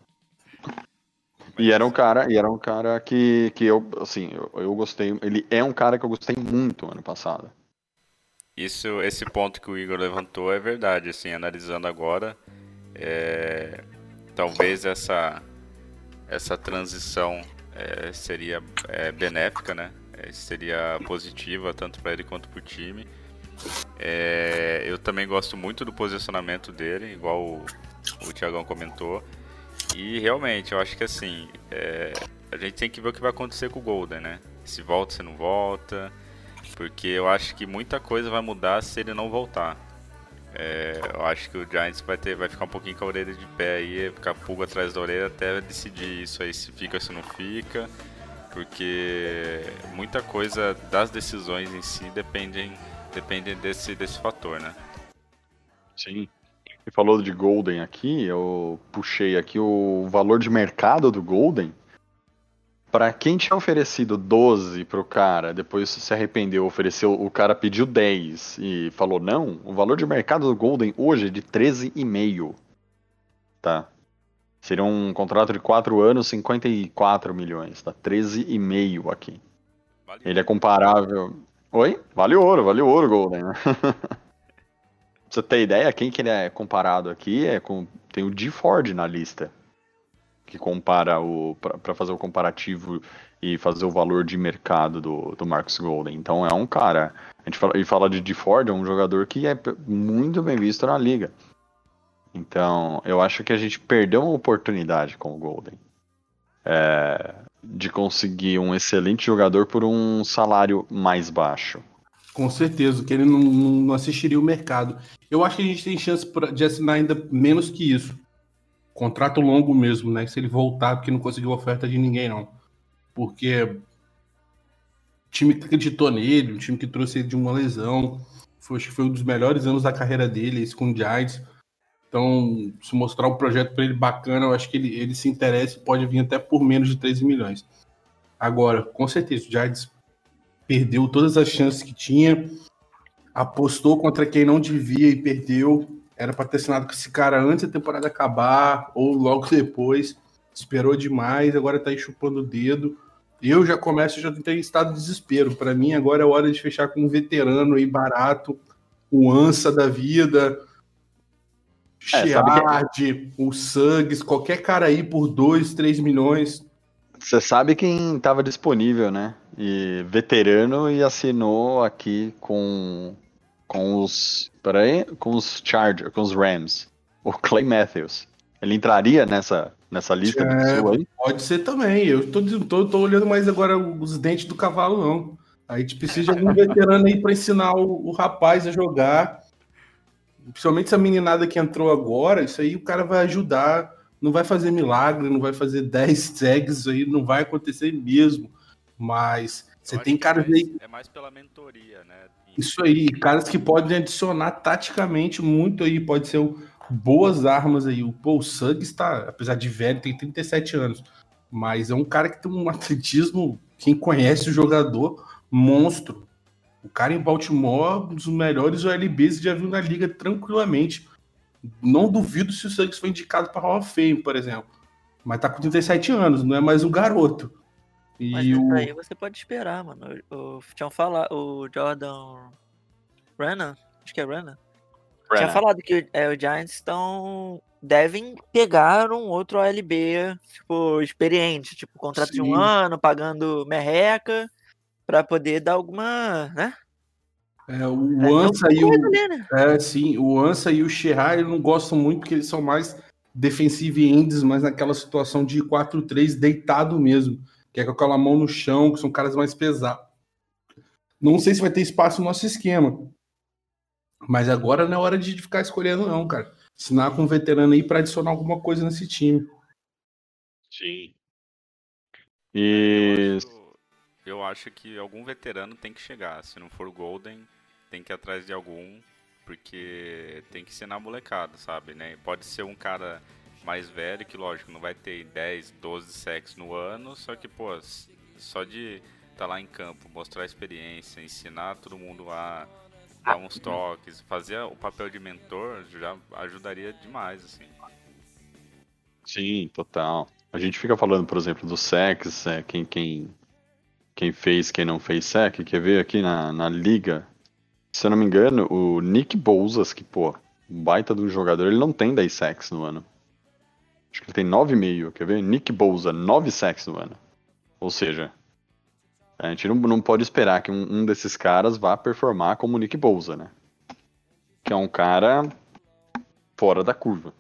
E era um cara, e era um cara que, que eu, assim, eu, eu gostei. Ele é um cara que eu gostei muito ano passado. Isso, esse ponto que o Igor levantou é verdade, assim, analisando agora, é, talvez essa essa transição é, seria é, benéfica, né? É, seria positiva tanto para ele quanto para o time. É, eu também gosto muito do posicionamento dele, igual o, o Tiagão comentou. E realmente, eu acho que assim, é, a gente tem que ver o que vai acontecer com o Golden, né? Se volta, se não volta. Porque eu acho que muita coisa vai mudar se ele não voltar. É, eu acho que o Giants vai, ter, vai ficar um pouquinho com a orelha de pé aí, ficar pulga atrás da orelha até decidir isso aí, se fica ou se não fica. Porque muita coisa das decisões em si dependem, dependem desse, desse fator, né? Sim. E falou de Golden aqui, eu puxei aqui o valor de mercado do Golden. Para quem tinha oferecido 12 pro cara, depois se arrependeu, ofereceu, o cara pediu 10 e falou não, o valor de mercado do Golden hoje é de 13,5. Tá? Seria um contrato de 4 anos, 54 milhões, tá? 13,5 aqui. Vale Ele é comparável. Oi? Vale ouro, vale ouro, Golden, né? pra você ter ideia, quem que ele é comparado aqui é com. Tem o D Ford na lista. Que compara o. Pra fazer o comparativo e fazer o valor de mercado do, do Marcus Golden. Então é um cara. A gente fala, e fala de D Ford, é um jogador que é muito bem visto na liga. Então, eu acho que a gente perdeu uma oportunidade com o Golden. É, de conseguir um excelente jogador por um salário mais baixo. Com certeza, que ele não, não assistiria o mercado. Eu acho que a gente tem chance de assinar ainda menos que isso. Contrato longo mesmo, né? Se ele voltar, porque não conseguiu oferta de ninguém, não. Porque time que acreditou nele, o time que trouxe ele de uma lesão, foi, acho que foi um dos melhores anos da carreira dele, esse com o Giants. Então, se mostrar um projeto para ele bacana, eu acho que ele, ele se interessa e pode vir até por menos de 13 milhões. Agora, com certeza, o Giants perdeu todas as chances que tinha, apostou contra quem não devia e perdeu. Era para ter assinado com esse cara antes da temporada acabar ou logo depois. Esperou demais, agora tá aí chupando o dedo. Eu já começo, já tenho estado de desespero. Para mim, agora é hora de fechar com um veterano aí barato, o Ansa da vida, É, sabe que- Sheard, o Suggs, qualquer cara aí por 2, 3 milhões. Você sabe quem estava disponível, né? E veterano e assinou aqui com com os, peraí, com os Chargers, com os Rams, o Clay Matthews. Ele entraria nessa nessa lista É. do aí? Pode ser também. Eu tô, tô, tô olhando mais agora os dentes do cavalo, não. A gente precisa de algum veterano aí para ensinar o, o rapaz a jogar. Principalmente essa meninada que entrou agora, isso aí o cara vai ajudar. Não vai fazer milagre, não vai fazer 10 tags, isso aí não vai acontecer mesmo. Mas você tem que caras é mais, aí. É mais pela mentoria, né? Isso aí, caras que podem adicionar taticamente muito aí, pode ser boas armas aí. O Paul Suggs está, apesar de velho, tem 37 anos, mas é um cara que tem um atletismo, quem conhece o jogador, monstro. O cara em Baltimore, um dos melhores OLBs já viu na liga tranquilamente. Não duvido se o Suggs foi indicado para Hall of Fame, por exemplo. Mas tá com 37 anos, não é mais um garoto. Mas E isso o... aí você pode esperar, mano. O, tinham falado, o Jordan Rennan, acho que é Rennan, tinha falado que é, o Giants estão devem pegar um outro OLB, tipo, experiente, tipo, contrato de um Sim. ano, pagando merreca, pra poder dar alguma, né? É, o É, Ansa e o, ali, né? É, sim, o Ansa e o Sherar eu não gostam muito porque eles são mais defensive ends, mas naquela situação de 4-3 deitado mesmo, que é com aquela mão no chão, que são caras mais pesados. Não sei se vai ter espaço no nosso esquema. Mas agora não é hora de ficar escolhendo, não, cara. Assinar com um veterano aí para adicionar alguma coisa nesse time. Sim. Eu E acho, eu acho que algum veterano tem que chegar. Se não for o Golden, tem que ir atrás de algum, porque tem que ser na molecada, sabe? Né? Pode ser um cara mais velho, que lógico, não vai ter 10, 12 sacks no ano, só que, pô, só de estar lá em campo, mostrar a experiência, ensinar todo mundo a dar uns toques, fazer o papel de mentor já ajudaria demais, assim. Sim, total. A gente fica falando, por exemplo, do sex, é, quem, quem, quem fez, quem não fez sec, quer ver aqui na, na liga. Se eu não me engano, o Nick Bouzas, que, pô, um baita de um jogador, ele não tem 10 sacks no ano. Acho que ele tem 9,5. Quer ver? Nick Bosa, 9 sacks no ano. Ou seja, a gente não, não pode esperar que um, um desses caras vá performar como o Nick Bosa, né? Que é um cara fora da curva.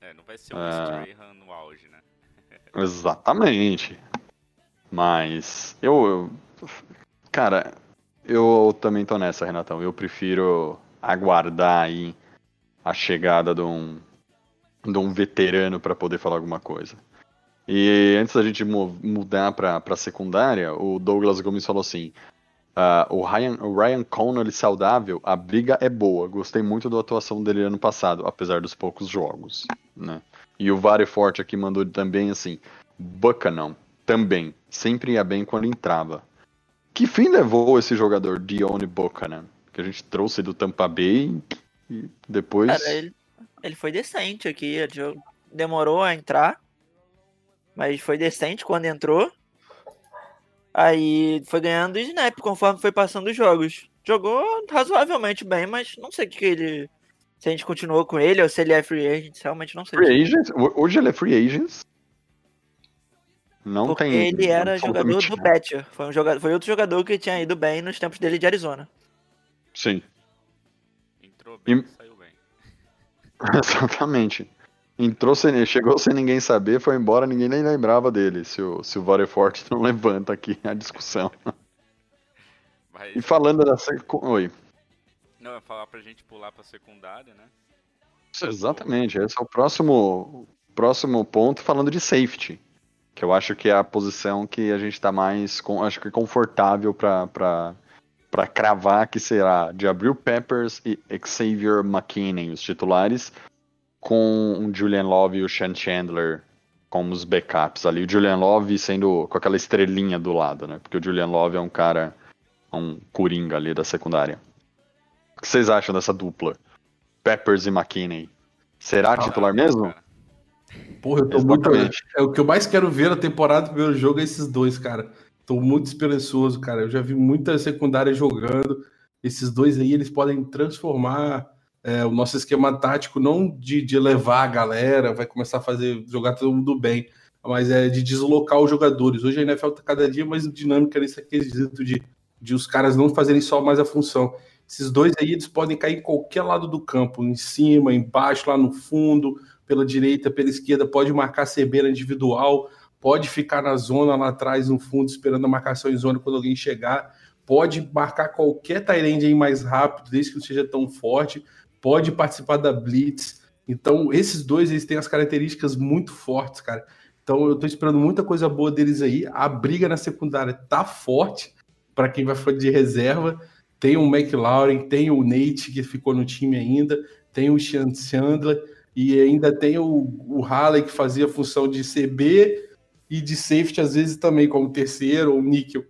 É, não vai ser um. Strahan no auge, né? Exatamente. Mas eu, eu- Cara, eu também tô nessa, Renatão. Eu prefiro aguardar aí a chegada de um, de um veterano para poder falar alguma coisa. E antes da gente mu- mudar pra secundária, o Douglas Gomes falou assim: ah, o, Ryan, o Ryan Connolly saudável, a briga é boa. Gostei muito da atuação dele ano passado, apesar dos poucos jogos. Né? E o Vare Forte aqui mandou também assim: Buchanan, também, sempre ia bem quando entrava. Que fim levou esse jogador, Dione Buchanan? Que a gente trouxe do Tampa Bay e depois. Cara, ele, ele foi decente aqui. Demorou a entrar. Mas foi decente quando entrou. Aí foi ganhando snap conforme foi passando os jogos. Jogou razoavelmente bem, mas não sei o que ele. Se a gente continuou com ele ou se ele é free agent, realmente não sei. Free agent? Ho- Hoje ele é free agent. Não Porque tem. ele era jogador do. Betcher. Foi, um jogador, foi outro jogador que tinha ido bem nos tempos dele de Arizona. Sim, Entrou bem E-. exatamente. Entrou sem, chegou sem ninguém saber, foi embora, ninguém nem lembrava dele. Se o, se o Varefort não levanta aqui a discussão. Mas, E falando da. Oi. não, ia falar pra gente pular pra secundária, né? Exatamente, esse é o próximo, próximo ponto falando de safety. Que eu acho que é a posição que a gente tá mais acho que confortável pra, pra cravar que será de Abril Peppers e Xavier McKinney, os titulares, com o Julian Love e o Sean Chandler como os backups ali. O Julian Love sendo com aquela estrelinha do lado, né? Porque o Julian Love é um cara, um coringa ali da secundária. O que vocês acham dessa dupla? Peppers e McKinney. Será titular mesmo? Cara, Porra, eu tô muito. Exatamente. É o que eu mais quero ver na temporada do primeiro jogo é esses dois, cara. Tô muito esperançoso, cara. Eu já vi muita secundária jogando. Esses dois aí, eles podem transformar é, o nosso esquema tático, não de, de levar a galera, vai começar a fazer jogar todo mundo bem, mas é de deslocar os jogadores. Hoje a NFL tá cada dia mais dinâmica nesse quesito de, de os caras não fazerem só mais a função. Esses dois aí, eles podem cair em qualquer lado do campo, em cima, embaixo, lá no fundo, pela direita, pela esquerda, pode marcar cebeira individual, pode ficar na zona lá atrás, no fundo, esperando a marcação em zona quando alguém chegar, pode marcar qualquer Tyrande aí mais rápido, desde que não seja tão forte, pode participar da blitz. Então, esses dois, eles têm as características muito fortes, cara. Então, eu tô esperando muita coisa boa deles aí. A briga na secundária tá forte para quem vai de reserva. Tem o McLaurin, tem o Nate, que ficou no time ainda, tem o Chandler, e ainda tem o, o Halley, que fazia função de CB e de safety, às vezes também, como terceiro ou níquel.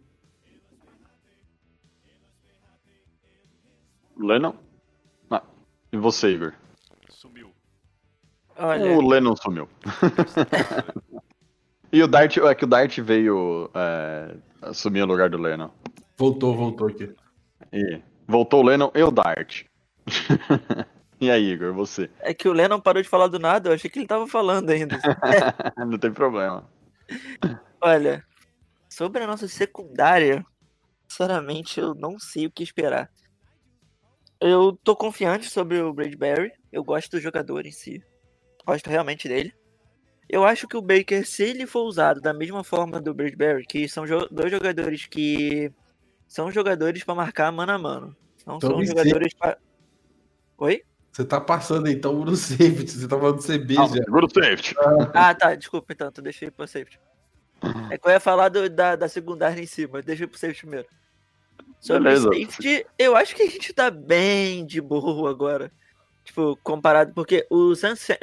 Lennon? Ah, e você, Igor? Sumiu. Olha, O Lennon sumiu. e o Dart, é que o Dart veio é, assumir o lugar do Lennon. Voltou, voltou aqui. E voltou o Lennon e o Dart. e aí, Igor, você? é que o Lennon parou de falar do nada, eu achei que ele tava falando ainda. Não tem problema. Olha, sobre a nossa secundária, sinceramente eu não sei o que esperar. Eu tô confiante sobre o Bradbury, eu gosto do jogador em si, gosto realmente dele. Eu acho que o Baker, se ele for usado da mesma forma do Bradbury, que são jo- dois jogadores que são jogadores pra marcar mano a mano, não Então, são jogadores pra... Oi? Você tá passando então no safety, você tá falando do CB Ah, já. segura o safety. Ah, tá, desculpa então, então deixei pro safety. É que eu ia falar do- da, da secundária em cima, deixa pro safety primeiro. Sobre Beleza. safety, eu acho que a gente tá bem de boa agora. Tipo, comparado, porque o Sam Sa-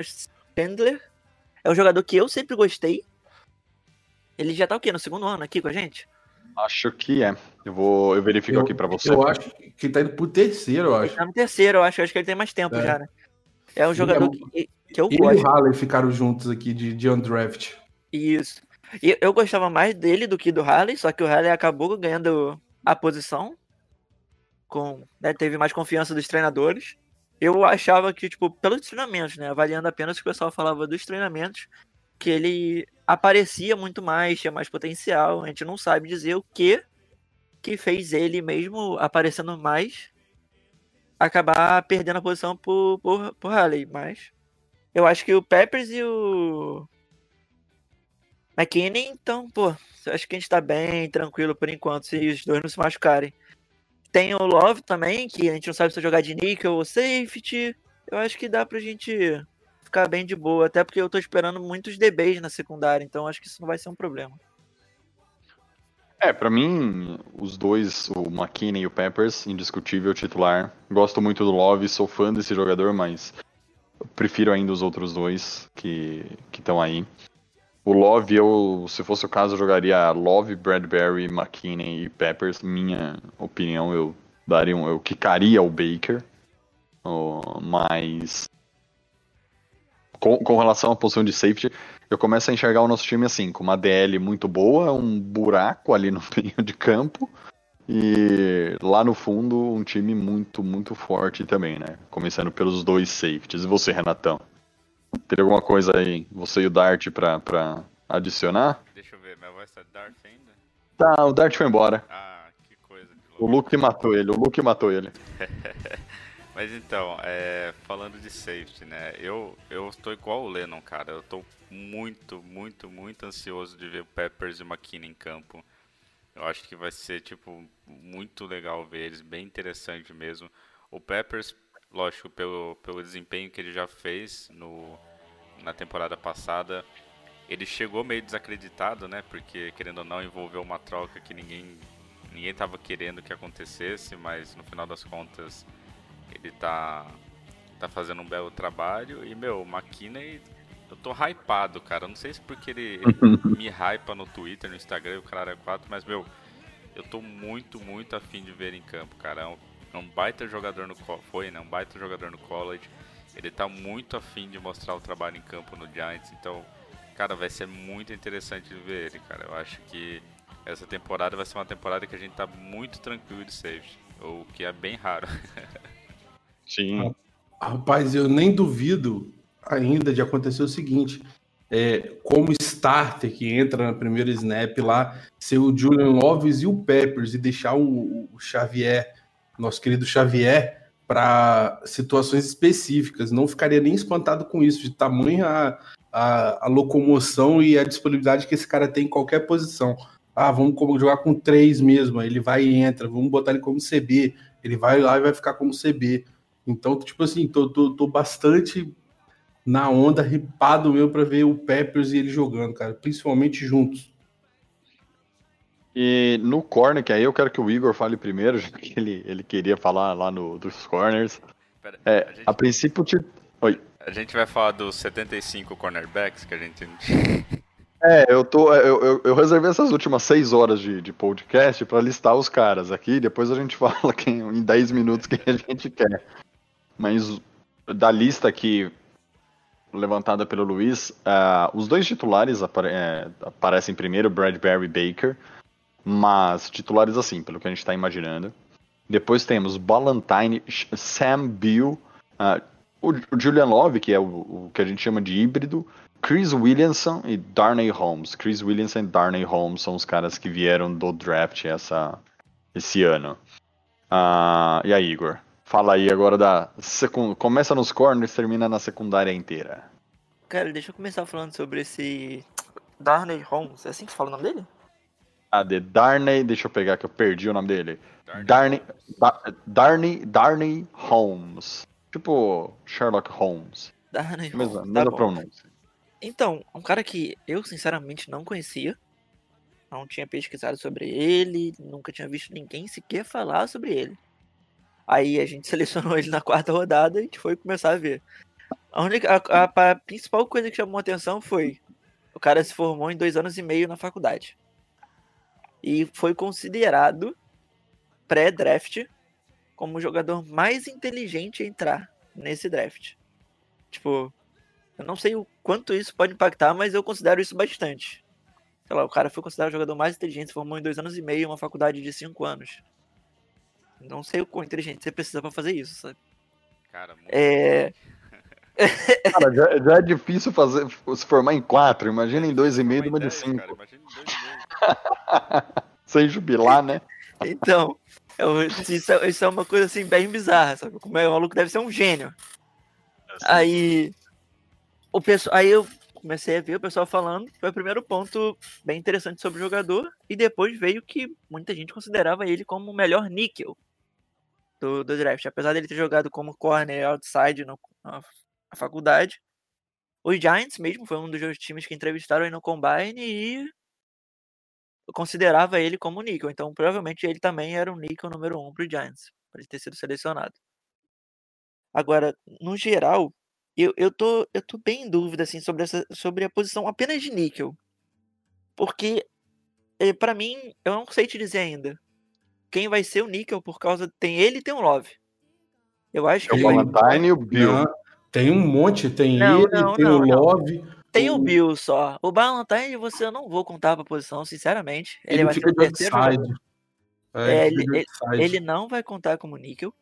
Chandler é um jogador que eu sempre gostei. Ele já tá o quê? No segundo ano aqui com a gente? Acho que é. Eu vou, eu verifico aqui pra você. Eu acho que tá indo pro terceiro, eu Ele acho. tá no terceiro, eu acho. Eu acho que ele tem mais tempo É. já, né? É um Ele jogador é- que, que eu Ele e gosto. o Halley ficaram juntos aqui de, de undraft. Isso. E eu gostava mais dele do que do Harley, só que o Harley acabou ganhando a posição. Com, né, teve mais confiança dos treinadores. Eu achava que, tipo, pelos treinamentos, né? Avaliando apenas o que o pessoal falava dos treinamentos, que ele aparecia muito mais, tinha mais potencial. A gente não sabe dizer o que que fez ele, mesmo aparecendo mais, acabar perdendo a posição por, por, por Halley. Mas eu acho que o Peppers e o McKinney, então, pô, acho que a gente tá bem tranquilo por enquanto, se os dois não se machucarem. Tem o Love também, que a gente não sabe se jogar de nickel ou safety. Eu acho que dá pra gente ficar bem de boa, até porque eu tô esperando muitos DBs na secundária, então acho que isso não vai ser um problema. É, pra mim, os dois, o McKinney e o Peppers, indiscutível titular. Gosto muito do Love, sou fã desse jogador, mas prefiro ainda os outros dois que estão aí. O Love, eu, se fosse o caso, jogaria Love, Bradbury, McKinney e Peppers. Minha opinião, eu daria um, eu quicaria o Baker. Oh, mas com, com relação à posição de safety, eu começo a enxergar o nosso time assim, com uma DL muito boa, um buraco ali no meio de campo. E lá no fundo, um time muito, muito forte também, né? Começando pelos dois safeties. E você, Renatão? Teria alguma coisa aí, você e o Dart, pra, pra adicionar? Deixa eu ver, minha voz tá Darth ainda? Tá, o Dart foi embora. Ah, que coisa de O. Luke matou ele, o Luke matou ele. Mas então, é, falando de safety, né? Eu, eu tô igual o Lennon, cara. Eu tô muito, muito, muito ansioso de ver o Peppers e o McKinney em campo. Eu acho que vai ser, tipo, muito legal ver eles, bem interessante mesmo. O Peppers, lógico, pelo, pelo desempenho que ele já fez no, na temporada passada, ele chegou meio desacreditado, né? Porque, querendo ou não, envolveu uma troca que ninguém ninguém estava querendo que acontecesse, mas no final das contas ele tá tá fazendo um belo trabalho e meu, o McKinney eu tô hypado, cara. Eu Não sei se porque ele, ele me hypa no Twitter, no Instagram, o cara é 4, mas meu, eu tô muito, muito afim de ver em campo, cara. É um, é um baita jogador no foi, né? Um baita jogador no college. Ele tá muito afim de mostrar o trabalho em campo no Giants, então, cara, vai ser muito interessante de ver ele, cara. Eu acho que essa temporada vai ser uma temporada que a gente tá muito tranquilo de safety, o que é bem raro. Sim. Rapaz, eu nem duvido ainda de acontecer o seguinte: é, como starter que entra na primeira snap lá, ser o Julian Loves e o Peppers e deixar o, o Xavier, nosso querido Xavier, para situações específicas. Não ficaria nem espantado com isso, de tamanha a, a, locomoção e a disponibilidade que esse cara tem em qualquer posição. Ah, vamos jogar com três mesmo, ele vai e entra, vamos botar ele como CB, ele vai lá e vai ficar como CB. Então, tipo assim, tô, tô, tô bastante na onda, ripado meu pra ver o Peppers e ele jogando, cara, principalmente juntos. E no corner, que aí eu quero que o Igor fale primeiro, já que ele, ele queria falar lá no, dos corners. Pera, É, a, gente, a princípio, ti- Oi. a gente vai falar dos 75 cornerbacks que a gente É, eu tô. Eu, eu, eu reservei essas últimas seis horas de, de podcast pra listar os caras aqui, depois a gente fala quem, em 10 minutos quem a gente quer. Mas da lista aqui levantada pelo Luiz, ah, os dois titulares apare- é, aparecem primeiro, Bradbury e Baker, mas titulares assim, pelo que a gente está imaginando. Depois temos Ballantine, Sh- Sam Bill, ah, o, o Julian Love, que é o, o que a gente chama de híbrido, Chris Williamson e Darnay Holmes. Chris Williamson e Darnay Holmes são os caras que vieram do draft essa, esse ano. Ah, e aí, Igor? Fala aí agora da. Secund... Começa nos corners, termina na secundária inteira. Cara, deixa eu começar falando sobre esse Darnay Holmes. É assim que se fala o nome dele? A de Darnay, deixa eu pegar que eu perdi o nome dele. Darnay, Da- Darnay, Darnay Holmes. Tipo Sherlock Holmes. Darnay Holmes. Mesma, tá mesma bom. pronúncia. Então, um cara que eu sinceramente não conhecia. Não tinha pesquisado sobre ele, nunca tinha visto ninguém sequer falar sobre ele. Aí a gente selecionou ele na quarta rodada e a gente foi começar a ver. A, única, a, a- a principal coisa que chamou atenção foi o cara se formou em dois anos e meio na faculdade. E foi considerado pré-draft como o jogador mais inteligente a entrar nesse draft. Tipo, eu não sei o quanto isso pode impactar, mas eu considero isso bastante. Sei lá, o cara foi considerado o jogador mais inteligente, se formou em dois anos e meio uma faculdade de cinco anos. Não sei o quão inteligente você precisa pra fazer isso, sabe? Cara, muito É. Cara, já, já é difícil fazer, se formar em quatro. Imagina em dois e meio, Uma de cinco. cara, imagina em dois e meio. Sem jubilar, né? Então, eu- isso, é- isso é uma coisa assim bem bizarra, sabe? Como é o maluco deve ser um gênio. Aí o pessoal, aí eu comecei a ver o pessoal falando, foi o primeiro ponto bem interessante sobre o jogador e depois veio que muita gente considerava ele como o melhor níquel do, do draft, apesar dele ter jogado como corner outside no, na, na faculdade. Os Giants mesmo foi um dos times que entrevistaram aí no Combine e considerava ele como níquel, então provavelmente ele também era um níquel número um pro Giants, para ele ter sido selecionado. Agora, no geral, eu, eu, tô, eu tô bem em dúvida assim, sobre, essa, sobre a posição apenas de níquel. Porque, eh, pra mim, eu não sei te dizer ainda quem vai ser o níquel por causa. Tem ele e tem o Love. Eu acho É que. o Valentine e o Bill. Não, tem um monte, tem Não, ele, não, tem não, o não. Love. Tem o Bill só. O Valentine você eu não vou contar pra posição, sinceramente. Ele, Ele, vai fica ser o terceiro jogador. outside. É, ele, outside. Ele não vai contar como níquel.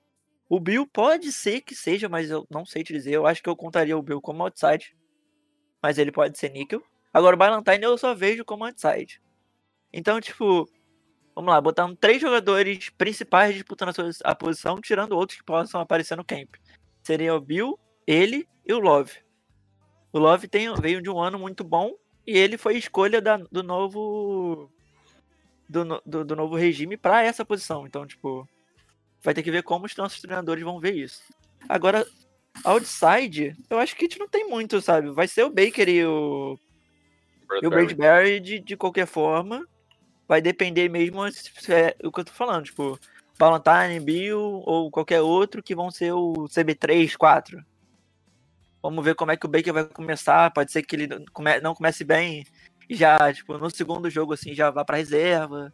O Bill pode ser que seja, mas eu não sei te dizer. Eu acho que eu contaria o Bill como outside. Mas ele pode ser níquel. Agora o Valentine eu só vejo como outside. Então, tipo, vamos lá, botando três jogadores principais disputando a, posição, tirando outros que possam aparecer no camp. Seria o Bill, ele e o Love. O Love tem, veio de um ano muito bom e ele foi escolha da- do novo do, do, do novo regime para essa posição. Então, tipo, vai ter que ver como os nossos treinadores vão ver isso. Agora, outside, eu acho que a gente não tem muito, sabe? Vai ser o Baker e o, e o Bradbury de, de qualquer forma. Vai depender mesmo é o que eu tô falando, tipo, Valentine, Bill ou qualquer outro que vão ser o CB3, 4. Vamos ver como é que o Baker vai começar. Pode ser que ele não comece bem e já, tipo, no segundo jogo assim já vá pra reserva.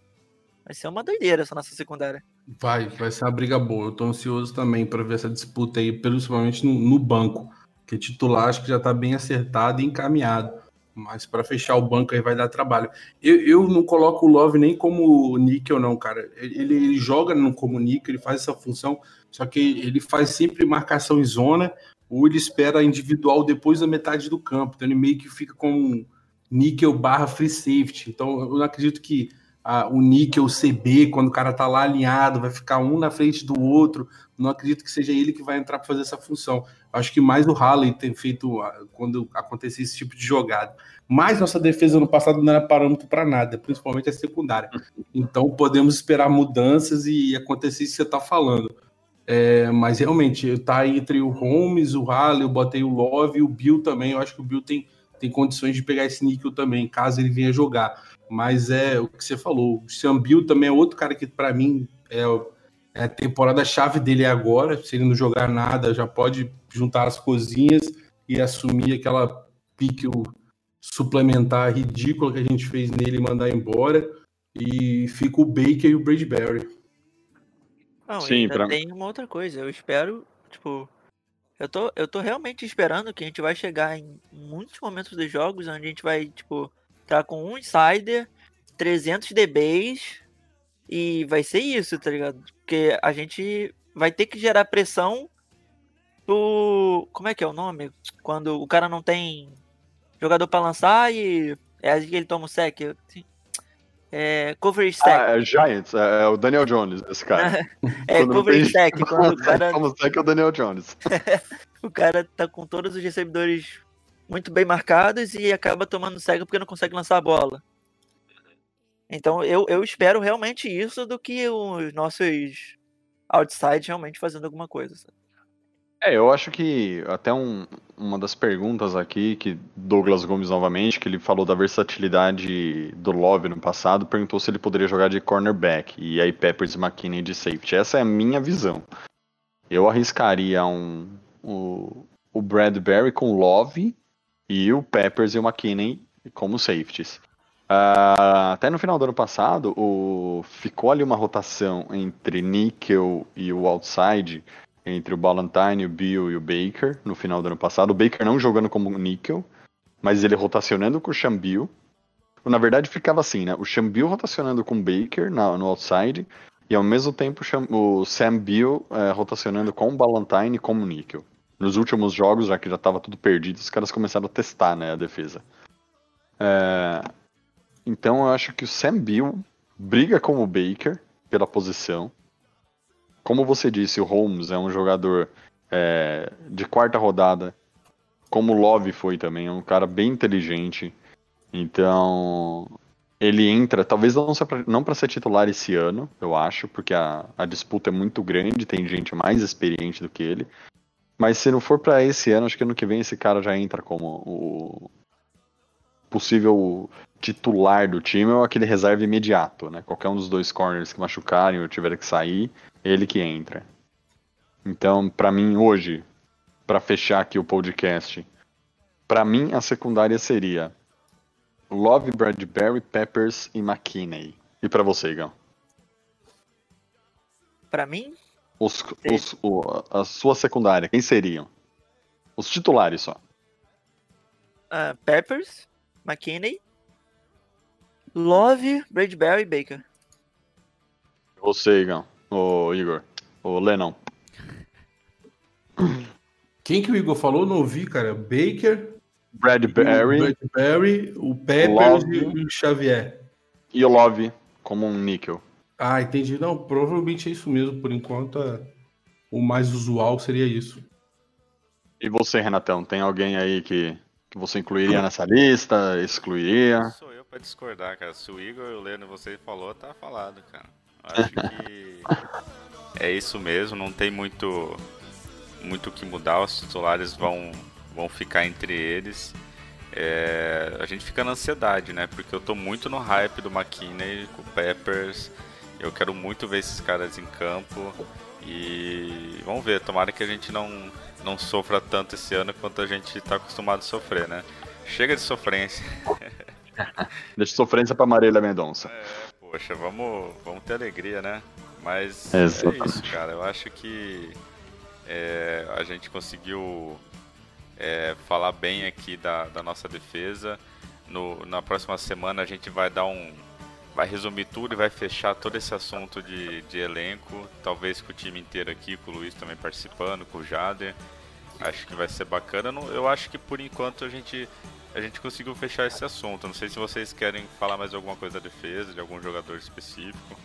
Vai ser uma doideira essa nossa secundária. Vai, vai ser uma briga boa. Eu tô ansioso também para ver essa disputa aí, principalmente no, no banco. Que titular acho que já tá bem acertado e encaminhado. Mas para fechar o banco aí vai dar trabalho. Eu, eu não coloco o Love nem como níquel, não, cara. Ele, ele joga no, como níquel, ele faz essa função, só que ele faz sempre marcação em zona, ou ele espera individual depois da metade do campo. Então ele meio que fica com níquel barra free safety. Então eu não acredito que a- o níquel CB, quando o cara tá lá alinhado, vai ficar um na frente do outro. Não acredito que seja ele que vai entrar para fazer essa função. Acho que mais o Halley tem feito ah, quando acontecia esse tipo de jogada. Mas nossa defesa no passado não era parâmetro para nada, principalmente a secundária. Então podemos esperar mudanças e acontecer isso que você está falando. É, mas realmente, tá entre o Holmes, o Halley, eu botei o Love e o Bill também. Eu acho que o Bill tem, tem condições de pegar esse níquel também, caso ele venha jogar. Mas é o que você falou. O Sam Bill também é outro cara que, para mim, é a temporada chave dele é agora. Se ele não jogar nada, já pode juntar as cozinhas e assumir aquela pique suplementar ridícula que a gente fez nele e mandar embora. E fica o Baker e o Bradbury. Não, Sim, e ainda pra- tem uma outra coisa. Eu espero, tipo, eu tô, eu tô realmente esperando que a gente vai chegar em muitos momentos dos jogos onde a gente vai, tipo, tá com um insider, 300 DBs e vai ser isso, tá ligado? Porque a gente vai ter que gerar pressão pro. Como é que é o nome? Quando o cara não tem jogador pra lançar e é aí que ele toma o sec. eu- É, coverage stack. Ah, é Giants, é, é o Daniel Jones, esse cara. é, quando coverage tem- stack. Quando o cara Como é o Daniel Jones. o cara tá com todos os recebedores muito bem marcados e acaba tomando cego porque não consegue lançar a bola. Então eu, eu espero realmente isso do que os nossos outside realmente fazendo alguma coisa. É, eu acho que até um- uma das perguntas aqui, que Douglas Gomes novamente, que ele falou da versatilidade do Love no passado, perguntou se ele poderia jogar de cornerback, e aí Peppers e McKinney de safety. Essa é a minha visão. Eu arriscaria um, o, o Bradbury com Love e o Peppers e o McKinney como safeties. Ah, até no final do ano passado, o, ficou ali uma rotação entre Nickel e o outside, entre o Ballantyne, o Bill e o Baker no final do ano passado. O Baker não jogando como níquel, mas ele rotacionando com o Shambil. Na verdade ficava assim, né? O Shambil rotacionando com o Baker na- no outside e ao mesmo tempo o o Sam Bill eh, rotacionando com o Ballantyne como níquel. nos últimos jogos, já que já estava tudo perdido, os caras começaram a testar né, a defesa. É, então eu acho que o Sam Bill briga com o Baker pela posição. Como você disse, o Holmes é um jogador é, de quarta rodada, como o Love foi também, é um cara bem inteligente. Então, ele entra, talvez não para ser titular esse ano, eu acho, porque a, a disputa é muito grande, tem gente mais experiente do que ele. Mas se não for para esse ano, acho que ano que vem esse cara já entra como o possível titular do time ou aquele reserva imediato, né? Qualquer um dos dois corners que machucarem ou tiver que sair, ele que entra. Então, para mim hoje, para fechar aqui o podcast, para mim a secundária seria Love, Bradbury, Peppers e McKinney. E para você, Igão? Para mim? Os, os, o, a sua secundária, quem seriam? Os titulares só. Uh, Peppers, McKinney, Love, Bradbury e Baker. Você, Igão. O Igor. O Lennon. Quem que o Igor falou? Não ouvi, cara. Baker, Bradbury, o Bradbury, o Peppers e o Xavier. E o Love como um níquel. Ah, entendi. Não, provavelmente é isso mesmo. Por enquanto, é... o mais usual seria isso. E você, Renatão, tem alguém aí que, que você incluiria nessa lista? Excluiria? Sou eu pra discordar, cara. Se o Igor e o Leno você falou, tá falado, cara. Acho que é isso mesmo, não tem muito muito o que mudar, os titulares vão, vão ficar entre eles. É, a gente fica na ansiedade, né? Porque eu tô muito no hype do McKinney com o Peppers. Eu quero muito ver esses caras em campo. E vamos ver, tomara que a gente não, não sofra tanto esse ano quanto a gente tá acostumado a sofrer, né? Chega de sofrência. Deixa sofrência pra Marília Mendonça. É, poxa, vamos, vamos ter alegria, né? Mas Exatamente. é isso, cara. Eu acho que é, a gente conseguiu é, falar bem aqui da, da nossa defesa. No, na próxima semana a gente vai dar um. Vai resumir tudo e vai fechar todo esse assunto de, de elenco. Talvez com o time inteiro aqui, com o Luiz também participando, com o Jader. Acho que vai ser bacana. Eu acho que por enquanto a gente, a gente conseguiu fechar esse assunto. Não sei se vocês querem falar mais alguma coisa da defesa, de algum jogador específico.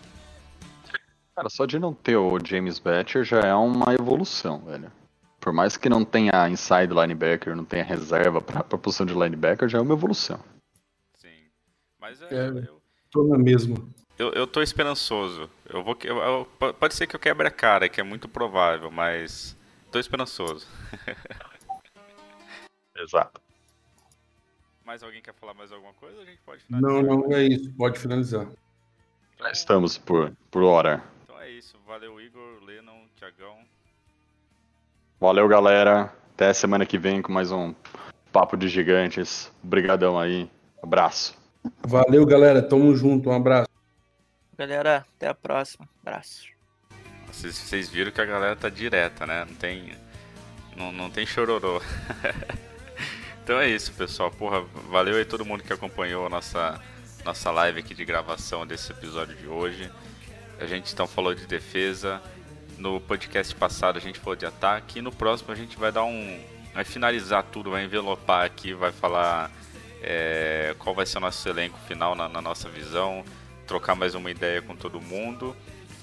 Cara, só de não ter o James Batcher já é uma evolução, velho. Por mais que não tenha inside linebacker, não tenha reserva pra, pra posição de linebacker, já é uma evolução. Sim. Mas é, É. eu, Tô na mesma. eu, eu tô esperançoso. Eu vou, que- eu- eu- po- pode ser que eu quebre a cara, que é muito provável, mas tô esperançoso. Exato. Mais alguém quer falar mais alguma coisa? A gente pode Não, finalizar. não, é isso. Pode finalizar. Então, Já estamos por, por hora. então é isso. Valeu, Igor, Lennon, Tiagão. Valeu, galera. Até semana que vem com mais um Papo de Gigantes. Obrigadão aí. Abraço. Valeu, galera. Tamo junto. Um abraço. Galera, até a próxima. Abraço. Vocês, vocês viram que a galera tá direta, né? Não tem. Não, não tem chororô. então é isso, pessoal. Porra, valeu aí todo mundo que acompanhou a nossa, nossa live aqui de gravação desse episódio de hoje. A gente então falou de defesa. No podcast passado a gente falou de ataque. E no próximo a gente vai dar um. Vai finalizar tudo, vai envelopar aqui, vai falar é, qual vai ser o nosso elenco final na, na nossa visão. Trocar mais uma ideia com todo mundo.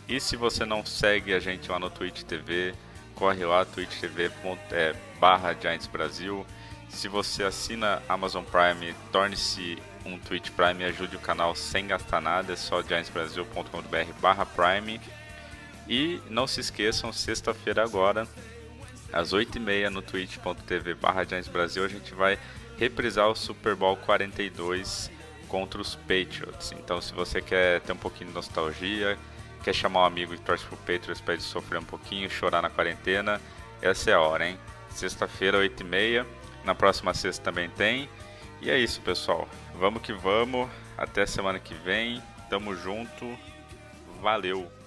E se você não segue a gente lá no Twitch TV, corre lá, Twitch TV é, barra Giants Brasil. Se você assina Amazon Prime, torne-se um Twitch Prime e ajude o canal sem gastar nada. É só giantsbrasil.com.br barra Prime. E não se esqueçam, sexta-feira agora, às 8h30 no twitch.tv barra Giants Brasil, a gente vai reprisar o Super Bowl 42 contra os Patriots. Então se você quer ter um pouquinho de nostalgia, quer chamar um amigo e torce pro Patriots para ele sofrer um pouquinho, chorar na quarentena, essa é a hora, hein? Sexta-feira, 8h30. Na próxima sexta também tem. E é isso, pessoal. Vamos que vamos. Até semana que vem. Tamo junto. Valeu.